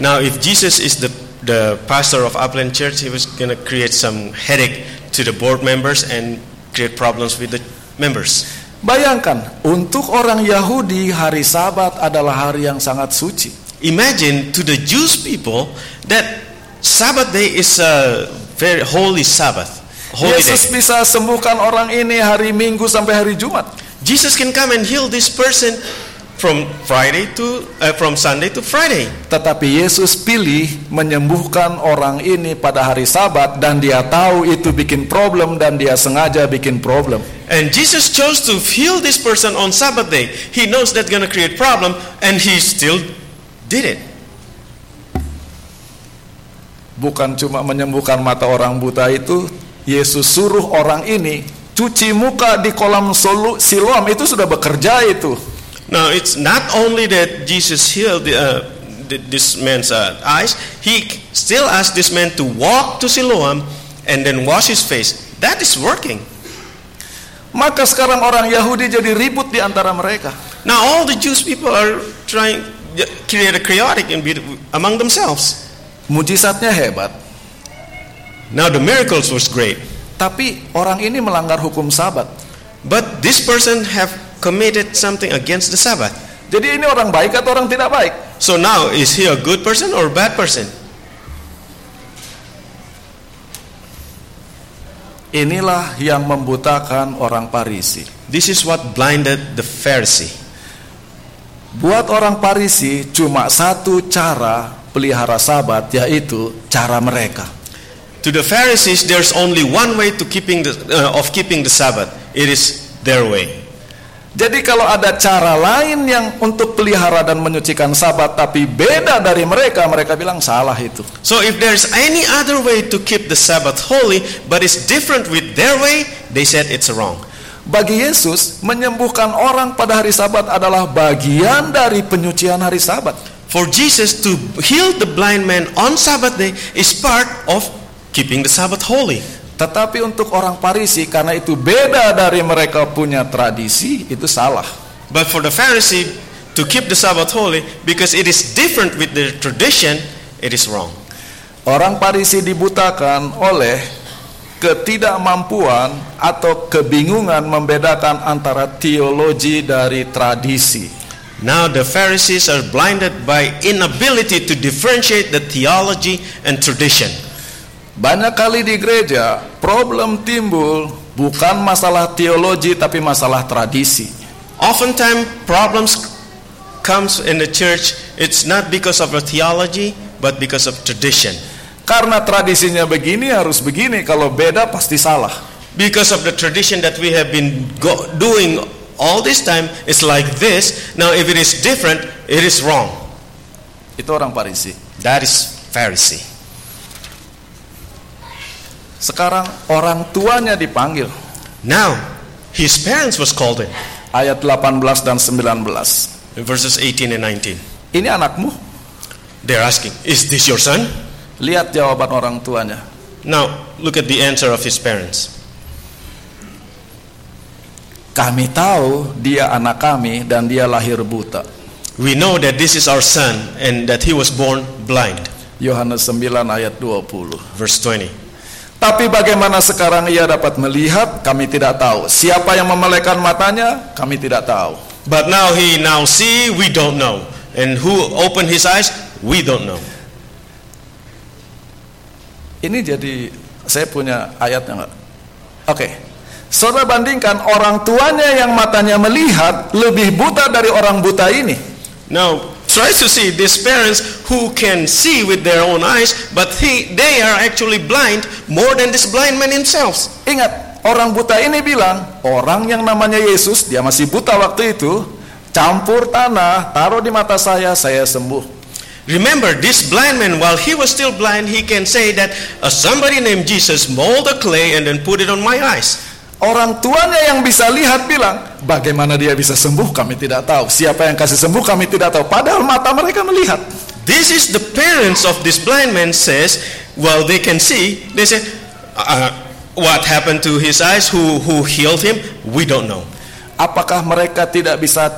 Speaker 2: Now, if Jesus is the the pastor of Upland Church, he was going to create some headache to the board members and create problems with the members.
Speaker 1: Bayangkan, untuk orang Yahudi hari Sabat adalah hari yang sangat suci.
Speaker 2: Imagine to the Jewish people that Sabbath day is a very holy Sabbath, holy
Speaker 1: Yesus
Speaker 2: day.
Speaker 1: bisa sembuhkan orang ini hari Minggu sampai hari Jumat.
Speaker 2: Jesus can come and heal this person from Friday to uh, from Sunday to Friday.
Speaker 1: Tetapi Yesus pilih menyembuhkan orang ini pada hari Sabat dan dia tahu itu bikin problem dan dia sengaja bikin problem.
Speaker 2: And Jesus chose to heal this person on Sabbath day. He knows that's going to create problem and he still did it.
Speaker 1: Bukan cuma menyembuhkan mata orang buta itu, Yesus suruh orang ini cuci muka di kolam solu- Siloam itu sudah bekerja itu.
Speaker 2: Now it's not only that Jesus healed the, uh, th- this man's uh, eyes, he still asked this man to walk to Siloam and then wash his face. That is working.
Speaker 1: Maka sekarang orang Yahudi jadi ribut di antara mereka.
Speaker 2: Now all the Jewish people are trying to create a chaotic among themselves.
Speaker 1: Mujizatnya hebat,
Speaker 2: Now the miracles was great,
Speaker 1: tapi orang ini melanggar hukum Sabat.
Speaker 2: but this person have committed something against the Sabbath.
Speaker 1: Jadi ini orang baik atau orang tidak baik?
Speaker 2: So now is he a good person or a bad person?
Speaker 1: Inilah yang membutakan orang Parisi.
Speaker 2: This is what blinded the Pharisee.
Speaker 1: Buat orang Parisi cuma satu cara pelihara sabat yaitu cara mereka.
Speaker 2: To the Pharisees, there's only one way to keeping the, uh, of keeping the Sabbath. It is their way.
Speaker 1: Jadi kalau ada cara lain yang untuk pelihara dan menyucikan sabat tapi beda dari mereka, mereka bilang salah itu.
Speaker 2: So if there's any other way to keep the Sabbath holy, but it's different with their way, they said it's wrong.
Speaker 1: Bagi Yesus, menyembuhkan orang pada hari sabat adalah bagian dari penyucian hari sabat.
Speaker 2: For Jesus to heal the blind man on Sabbath day is part of keeping the Sabbath holy.
Speaker 1: Tetapi untuk orang Parisi karena itu beda dari mereka punya tradisi, itu salah.
Speaker 2: But for the Pharisee to keep the Sabbath holy, because it is different with their tradition, it is wrong.
Speaker 1: Orang Parisi dibutakan oleh ketidakmampuan atau kebingungan membedakan antara teologi dari tradisi.
Speaker 2: Now the Pharisees are blinded by inability to differentiate the theology and tradition.
Speaker 1: Banyak kali di gereja problem timbul bukan masalah teologi tapi masalah tradisi.
Speaker 2: Oftentimes problems comes in the church it's not because of a theology but because of tradition.
Speaker 1: Karena tradisinya begini harus begini, kalau beda pasti salah.
Speaker 2: Because of the tradition that we have been go- doing all this time it's like this. Now if it is different it is wrong.
Speaker 1: Itu orang Parisi.
Speaker 2: That is Pharisee.
Speaker 1: Sekarang orang tuanya dipanggil.
Speaker 2: Now his parents was called in
Speaker 1: Ayat 18 dan 19.
Speaker 2: in verses 18 and 19.
Speaker 1: Ini anakmu?
Speaker 2: They're asking, Is this your son?
Speaker 1: Lihat jawaban orang tuanya.
Speaker 2: Now, look at the answer of his parents.
Speaker 1: Kami tahu dia anak kami dan dia lahir buta.
Speaker 2: We know that this is our son and that he was born blind.
Speaker 1: Yohanes 9 ayat 20.
Speaker 2: Verse 20.
Speaker 1: Tapi bagaimana sekarang ia dapat melihat, kami tidak tahu. Siapa yang memelekan matanya, kami tidak tahu.
Speaker 2: But now he now see, we don't know. And who opened his eyes, we don't know.
Speaker 1: Ini jadi saya punya ayatnya nggak? Oke. Saudara bandingkan orang tuanya yang matanya melihat lebih buta dari orang buta ini.
Speaker 2: Now, try to see these parents who can see with their own eyes, but he, they are actually blind more than this blind man himself.
Speaker 1: Ingat, orang buta ini bilang, orang yang namanya Yesus, dia masih buta waktu itu, campur tanah, taruh di mata saya, saya sembuh.
Speaker 2: Remember, this blind man, while he was still blind, he can say that uh, somebody named Jesus mold the clay and then put it on my eyes.
Speaker 1: Orang tuanya yang bisa lihat bilang, bagaimana dia bisa sembuh kami tidak tahu. Siapa yang kasih sembuh kami tidak tahu. Padahal mata mereka melihat.
Speaker 2: This is the parents of this blind man says, well, they can see. They say, uh, what happened to his eyes? Who who healed him? We don't know.
Speaker 1: Apakah mereka tidak bisa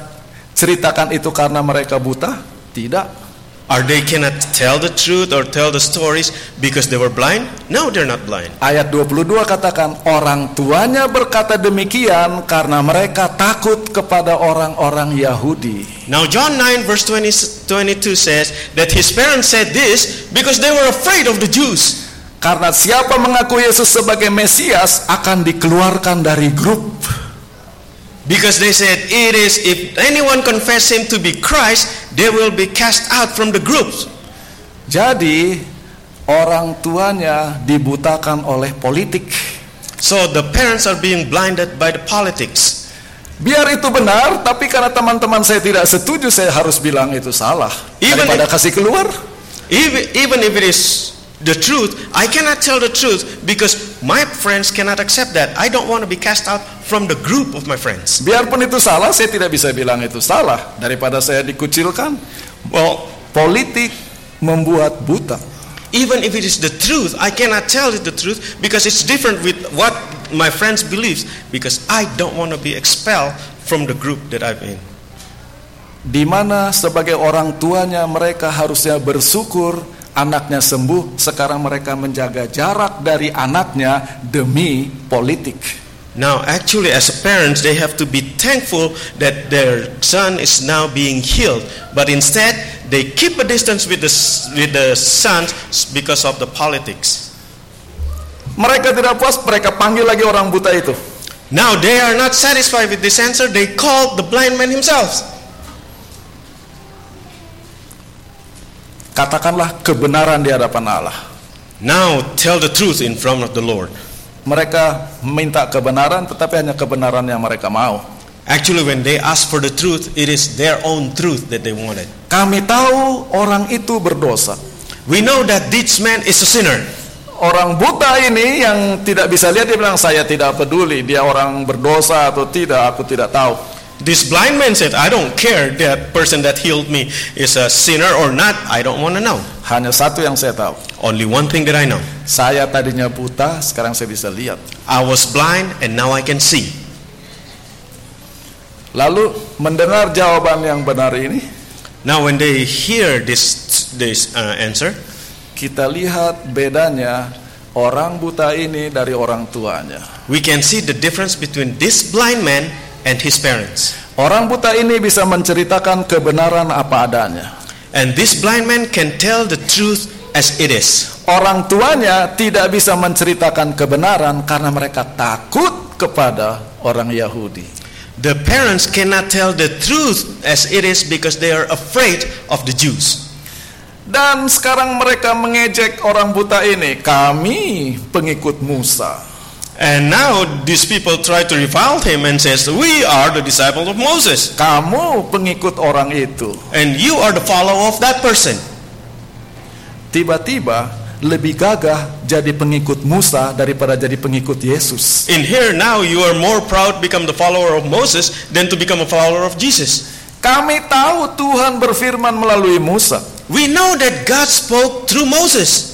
Speaker 1: ceritakan itu karena mereka buta? Tidak.
Speaker 2: Are they cannot tell the truth or tell the stories because they were blind? No, they're not blind.
Speaker 1: Ayat 22 katakan orang tuanya berkata demikian karena mereka takut kepada orang-orang Yahudi.
Speaker 2: Now John 9 verse 20, 22 says that his parents said this because they were afraid of the Jews.
Speaker 1: Karena siapa mengaku Yesus sebagai Mesias akan dikeluarkan dari grup.
Speaker 2: Because they said it is if anyone confess him to be Christ, they will be cast out from the groups.
Speaker 1: Jadi orang tuanya dibutakan oleh politik.
Speaker 2: So the parents are being blinded by the politics.
Speaker 1: Biar itu benar, tapi karena teman-teman saya tidak setuju, saya harus bilang itu salah.
Speaker 2: Even
Speaker 1: Daripada
Speaker 2: if-
Speaker 1: kasih keluar,
Speaker 2: Even, even if it is the truth, I cannot tell the truth because my friends cannot accept that. I don't want to be cast out from the group of my friends.
Speaker 1: biarpun itu salah, saya tidak bisa bilang itu salah. Daripada saya dikucilkan,
Speaker 2: Well,
Speaker 1: politik membuat buta.
Speaker 2: even if it is the truth, I cannot tell it the truth because it's different with what my friends believes because I don't want to be expelled from the group that I'm in.
Speaker 1: Di mana sebagai orang tuanya mereka harusnya bersyukur anaknya sembuh, sekarang mereka menjaga jarak dari anaknya demi politik.
Speaker 2: Now, actually, as a parents, they have to be thankful that their son is now being healed. But instead, they keep a distance with the with the sons because of the politics.
Speaker 1: Mereka tidak puas, mereka panggil lagi orang buta itu.
Speaker 2: Now they are not satisfied with this answer. They called the blind man himself.
Speaker 1: Katakanlah kebenaran di hadapan Allah.
Speaker 2: Now tell the truth in front of the Lord.
Speaker 1: Mereka minta kebenaran, tetapi hanya kebenaran yang mereka mau.
Speaker 2: Actually, when they ask for the truth, it is their own truth that they wanted.
Speaker 1: Kami tahu orang itu berdosa.
Speaker 2: We know that this man is a sinner.
Speaker 1: Orang buta ini yang tidak bisa lihat dia bilang saya tidak peduli dia orang berdosa atau tidak aku tidak tahu.
Speaker 2: This blind man said, I don't care that person that healed me is a sinner or not. I don't want to know.
Speaker 1: Hanya satu yang saya tahu.
Speaker 2: Only one thing that I know.
Speaker 1: Saya tadinya buta, sekarang saya bisa lihat.
Speaker 2: I was blind and now I can see.
Speaker 1: Lalu mendengar jawaban yang benar ini,
Speaker 2: Now when they hear this this uh, answer,
Speaker 1: kita lihat bedanya orang buta ini dari orang tuanya.
Speaker 2: We can see the difference between this blind man and his parents.
Speaker 1: Orang buta ini bisa menceritakan kebenaran apa adanya.
Speaker 2: And this blind man can tell the truth as it is.
Speaker 1: Orang tuanya tidak bisa menceritakan kebenaran karena mereka takut kepada orang Yahudi.
Speaker 2: The parents cannot tell the truth as it is because they are afraid of the Jews.
Speaker 1: Dan sekarang mereka mengejek orang buta ini. Kami pengikut Musa.
Speaker 2: And now these people try to revile him and says, "We are the disciples of Moses,
Speaker 1: Kamu pengikut orang itu.
Speaker 2: and you are the follower of that person."
Speaker 1: Tiba-tiba lebih gagah jadi pengikut Musa daripada jadi pengikut Yesus.
Speaker 2: In here now you are more proud become the follower of Moses than to become a follower of Jesus.
Speaker 1: Kami tahu Tuhan berfirman melalui Musa.
Speaker 2: We know that God spoke through Moses,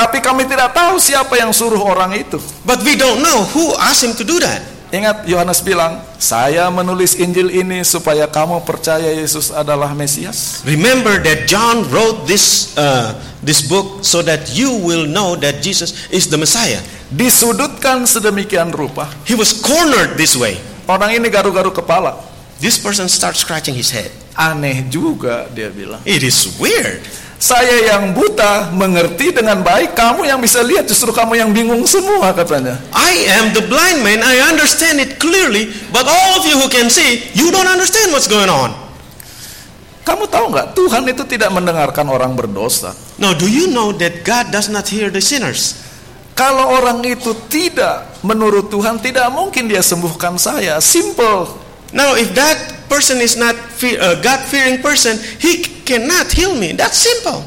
Speaker 1: Tapi kami tidak tahu siapa yang suruh orang itu.
Speaker 2: but we don't know who asked him to do that.
Speaker 1: Ingat Yohanes bilang, saya menulis Injil ini supaya kamu percaya Yesus adalah Mesias.
Speaker 2: Remember that John wrote this uh, this book so that you will know that Jesus is the Messiah.
Speaker 1: Disudutkan sedemikian rupa.
Speaker 2: He was cornered this way.
Speaker 1: Orang ini garu-garu kepala.
Speaker 2: This person starts scratching his head.
Speaker 1: Aneh juga dia bilang.
Speaker 2: It is weird.
Speaker 1: Saya yang buta mengerti dengan baik, kamu yang bisa lihat justru kamu yang bingung semua katanya.
Speaker 2: I am the blind man. I understand it clearly, but all of you who can see, you don't understand what's going on.
Speaker 1: Kamu tahu nggak Tuhan itu tidak mendengarkan orang berdosa.
Speaker 2: Now, do you know that God does not hear the sinners?
Speaker 1: Kalau orang itu tidak menurut Tuhan tidak mungkin dia sembuhkan saya. Simple.
Speaker 2: Now, if that person is not fear, a God-fearing person, he cannot heal me. That's simple.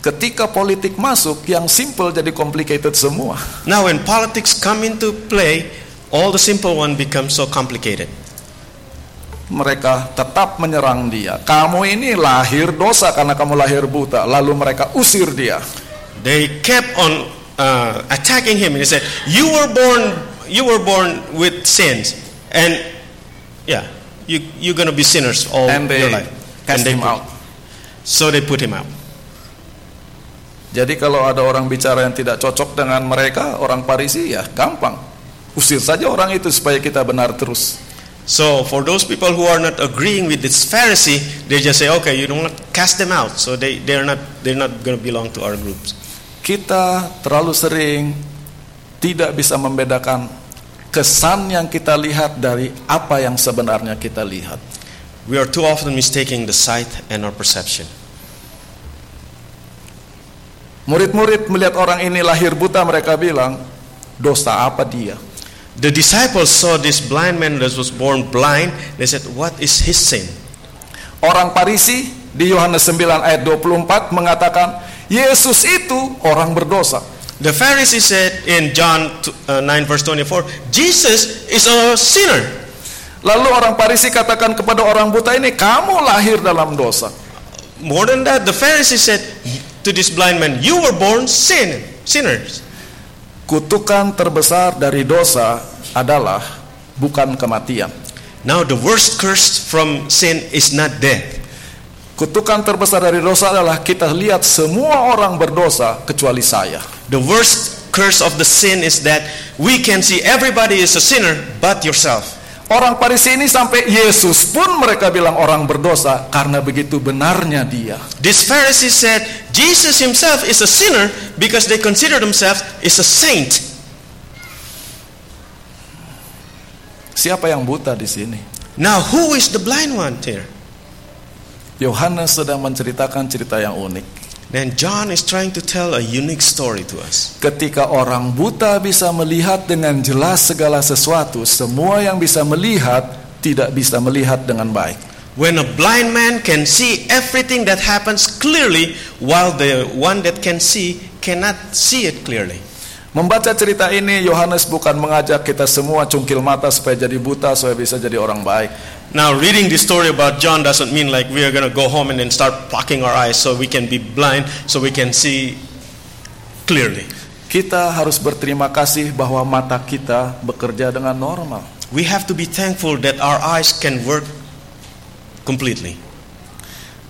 Speaker 1: Ketika politik masuk, yang simple jadi complicated semua.
Speaker 2: Now, when politics come into play, all the simple one becomes so complicated.
Speaker 1: Mereka tetap menyerang dia. Kamu ini lahir dosa karena kamu lahir buta. Lalu mereka usir dia.
Speaker 2: They kept on uh, attacking him, and he said, "You were born, you were born with sins, and yeah, you you're gonna be sinners all
Speaker 1: And they
Speaker 2: your life."
Speaker 1: cast
Speaker 2: they
Speaker 1: him
Speaker 2: put-
Speaker 1: out.
Speaker 2: So they put him out.
Speaker 1: Jadi kalau ada orang bicara yang tidak cocok dengan mereka, orang Parisi ya gampang. Usir saja orang itu supaya kita benar terus.
Speaker 2: So for those people who are not agreeing with this Pharisee, they just say, "Okay, you don't want cast them out." So they they're not they're not gonna belong to our groups.
Speaker 1: Kita terlalu sering tidak bisa membedakan kesan yang kita lihat dari apa yang sebenarnya kita lihat.
Speaker 2: We are too often mistaking the sight and our perception.
Speaker 1: Murid-murid melihat orang ini lahir buta, mereka bilang, dosa apa dia?
Speaker 2: The disciples saw this blind man that was born blind. They said, "What is his sin?"
Speaker 1: Orang Parisi di Yohanes 9 ayat 24 mengatakan, Yesus itu orang berdosa.
Speaker 2: The Pharisee said in John uh, 9 verse 24, Jesus is a sinner.
Speaker 1: Lalu orang Parisi katakan kepada orang buta ini, kamu lahir dalam dosa.
Speaker 2: More than that, the Pharisee said to this blind man, you were born sin, sinners.
Speaker 1: Kutukan terbesar dari dosa adalah bukan kematian.
Speaker 2: Now the worst curse from sin is not death.
Speaker 1: Kutukan terbesar dari dosa adalah kita lihat semua orang berdosa kecuali saya.
Speaker 2: The worst curse of the sin is that we can see everybody is a sinner but yourself.
Speaker 1: Orang Parisi ini sampai Yesus pun mereka bilang orang berdosa karena begitu benarnya dia.
Speaker 2: This Pharisee said Jesus himself is a sinner because they consider themselves is a saint.
Speaker 1: Siapa yang buta di sini?
Speaker 2: Now who is the blind one here?
Speaker 1: Yohanes sedang menceritakan cerita yang unik.
Speaker 2: Then John is trying to tell a unique story to us.
Speaker 1: Ketika orang buta bisa melihat dengan jelas segala sesuatu, semua yang bisa melihat tidak bisa melihat dengan baik.
Speaker 2: When a blind man can see everything that happens clearly, while the one that can see cannot see it clearly.
Speaker 1: Membaca cerita ini, Yohanes bukan mengajak kita semua cungkil mata supaya jadi buta, supaya bisa jadi orang baik.
Speaker 2: Now, reading this story about John doesn't mean like we are going to go home and then start plucking our eyes so we can be blind, so we can see clearly.
Speaker 1: Kita harus berterima kasih bahwa mata kita bekerja dengan normal.
Speaker 2: We have to be thankful that our eyes can work completely.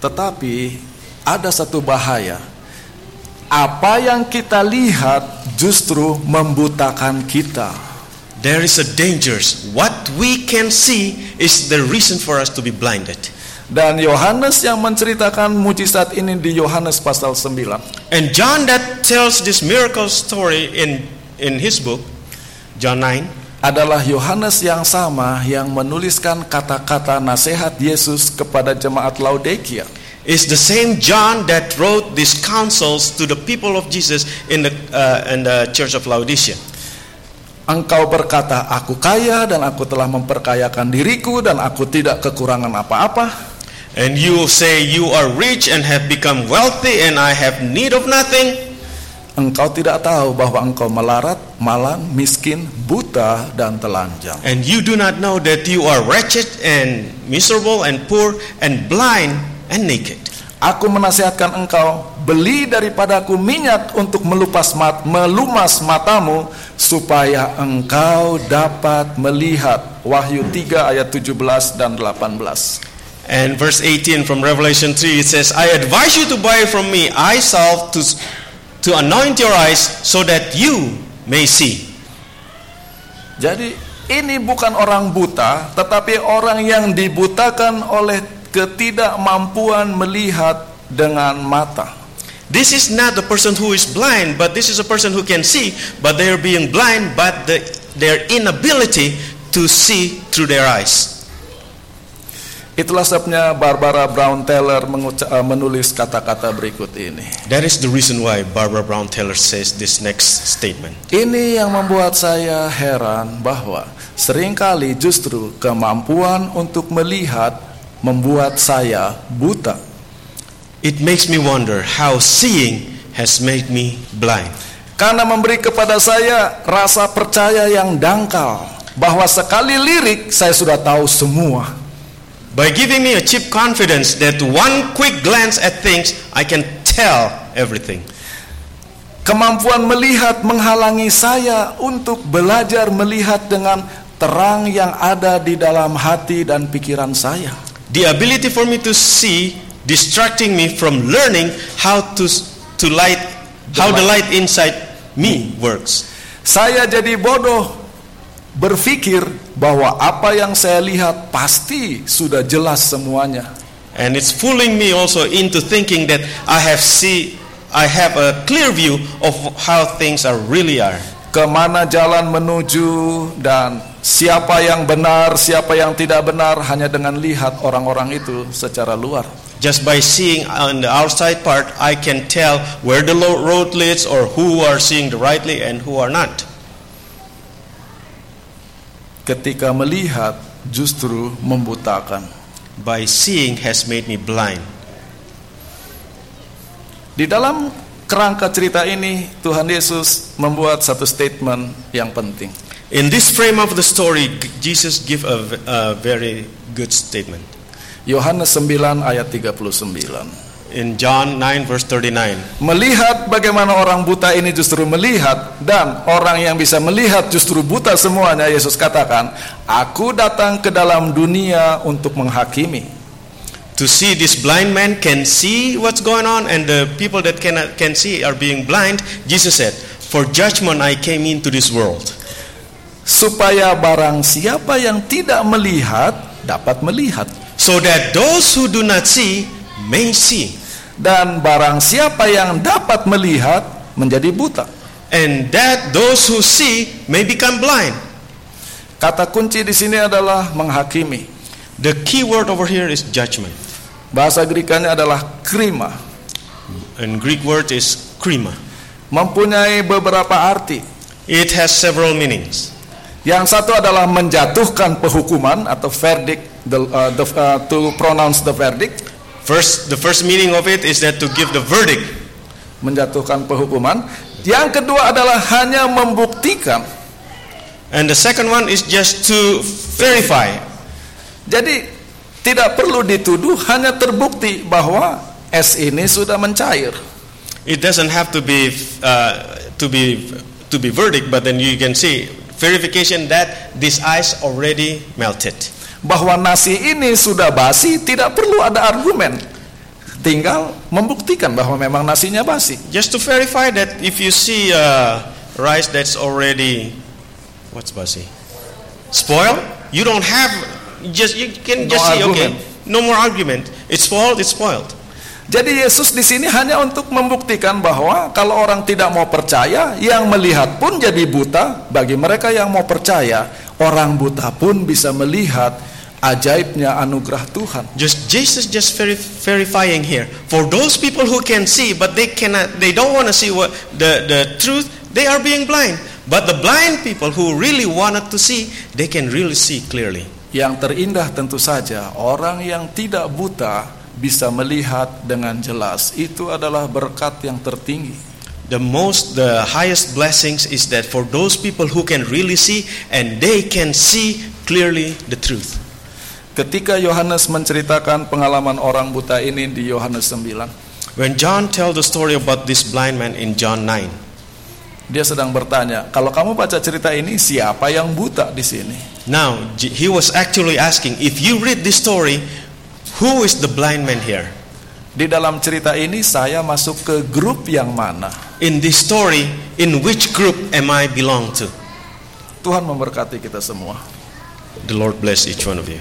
Speaker 1: Tetapi ada satu bahaya. Apa yang kita lihat justru membutakan kita.
Speaker 2: There is a danger. What we can see is the reason for us to be blinded.
Speaker 1: Dan Yohanes yang menceritakan mujizat ini di Yohanes pasal 9.
Speaker 2: And John that tells this miracle story in in his book, John 9,
Speaker 1: adalah Yohanes yang sama yang menuliskan kata-kata nasihat Yesus kepada jemaat Laodikia.
Speaker 2: Is the same John that wrote these counsels to the people of Jesus in the uh, in the church of Laodicea.
Speaker 1: Engkau berkata, aku kaya dan aku telah memperkayakan diriku dan aku tidak kekurangan apa-apa.
Speaker 2: And you say you are rich and have become wealthy and I have need of nothing.
Speaker 1: Engkau tidak tahu bahwa engkau melarat, malang, miskin, buta, dan telanjang.
Speaker 2: And you do not know that you are wretched and miserable and poor and blind and naked.
Speaker 1: Aku menasihatkan engkau, beli daripadaku minyak untuk melupas mat, melumas matamu, supaya engkau dapat melihat. Wahyu 3 ayat 17 dan 18.
Speaker 2: And verse 18 from Revelation 3 it says, I advise you to buy from me eye salve to, to anoint your eyes so that you may see.
Speaker 1: Jadi ini bukan orang buta, tetapi orang yang dibutakan oleh ketidakmampuan melihat dengan mata.
Speaker 2: This is not the person who is blind, but this is a person who can see, but they are being blind, but the, their inability to see through their eyes.
Speaker 1: Itulah sebabnya Barbara Brown Taylor eh, menulis kata-kata berikut ini.
Speaker 2: That is the reason why Barbara Brown Taylor says this next statement.
Speaker 1: Ini yang membuat saya heran bahwa sering kali justru kemampuan untuk melihat membuat saya buta.
Speaker 2: It makes me wonder how seeing has made me blind.
Speaker 1: Karena memberi kepada saya rasa percaya yang dangkal bahwa sekali lirik saya sudah tahu semua.
Speaker 2: By giving me a cheap confidence that one quick glance at things, I can tell everything.
Speaker 1: Kemampuan melihat menghalangi saya untuk belajar melihat dengan terang yang ada di dalam hati dan pikiran saya.
Speaker 2: The ability for me to see distracting me from learning how to to light how the light inside me works.
Speaker 1: Saya jadi bodoh berpikir bahwa apa yang saya lihat pasti sudah jelas semuanya.
Speaker 2: And it's fooling me also into thinking that I have see I have a clear view of how things are really are.
Speaker 1: Ke mana jalan menuju dan siapa yang benar, siapa yang tidak benar hanya dengan lihat orang-orang itu secara luar.
Speaker 2: Just by seeing on the outside part, I can tell where the road leads or who are seeing the rightly and who are not.
Speaker 1: Ketika melihat justru membutakan.
Speaker 2: By seeing has made me blind.
Speaker 1: Di dalam kerangka cerita ini Tuhan Yesus membuat satu statement yang penting.
Speaker 2: In this frame of the story, Jesus give a, a very good statement.
Speaker 1: Yohanes 9 ayat 39.
Speaker 2: In John 9 verse 39,
Speaker 1: Melihat bagaimana orang buta ini justru melihat dan orang yang bisa melihat justru buta semuanya Yesus katakan, "Aku datang ke dalam dunia untuk menghakimi."
Speaker 2: to see this blind man can see what's going on and the people that cannot can see are being blind, Jesus said, "For judgment I came into this world."
Speaker 1: Supaya barang siapa yang tidak melihat dapat melihat
Speaker 2: so that those who do not see may see,
Speaker 1: dan barang siapa yang dapat melihat menjadi buta.
Speaker 2: and that those who see may become blind.
Speaker 1: Kata kunci di sini adalah menghakimi.
Speaker 2: The key word over here is judgment,
Speaker 1: Bahasa Grekanya adalah krima,
Speaker 2: and Greek word is krima.
Speaker 1: mempunyai beberapa arti.
Speaker 2: It has several meanings.
Speaker 1: Yang satu adalah menjatuhkan penghukuman atau verdict, the, uh, the, uh, to pronounce the verdict,
Speaker 2: First, the first meaning of it is that to give the verdict,
Speaker 1: menjatuhkan penghukuman. Yang kedua adalah hanya membuktikan.
Speaker 2: and the second one is just to verify.
Speaker 1: Jadi tidak perlu dituduh, hanya terbukti bahwa es ini sudah mencair.
Speaker 2: It doesn't have to be uh, to be to be verdict, but then you can see verification that this ice already melted.
Speaker 1: Bahwa nasi ini sudah basi, tidak perlu ada argumen. tinggal membuktikan bahwa memang nasinya basi.
Speaker 2: Just to verify that if you see uh, rice that's already what's basi? Spoiled, you don't have just you can
Speaker 1: No
Speaker 2: just see okay. No more argument. It's spoiled, it's spoiled.
Speaker 1: Jadi Yesus di sini hanya untuk membuktikan bahwa kalau orang tidak mau percaya, yang melihat pun jadi buta. Bagi mereka yang mau percaya, orang buta pun bisa melihat ajaibnya anugerah Tuhan.
Speaker 2: Just Jesus just veri- verifying here. For those people who can see but they cannot they don't want to see what the, the truth, they are being blind. But the blind people who really wanted to see, they can really see clearly.
Speaker 1: Yang terindah tentu saja orang yang tidak buta bisa melihat dengan jelas. Itu adalah berkat yang tertinggi.
Speaker 2: The most the highest blessings is that for those people who can really see and they can see clearly the truth.
Speaker 1: Ketika Yohanes menceritakan pengalaman orang buta ini di Yohanes 9,
Speaker 2: When John tells the story about this blind man in John 9,
Speaker 1: dia sedang bertanya, kalau kamu baca cerita ini siapa yang buta di sini?
Speaker 2: now he was actually asking, if you read this story, who is the blind man here?
Speaker 1: Di dalam cerita ini saya masuk ke grup yang mana?
Speaker 2: In this story, in which group am I belong to?
Speaker 1: Tuhan memberkati kita semua.
Speaker 2: The Lord bless each one of you.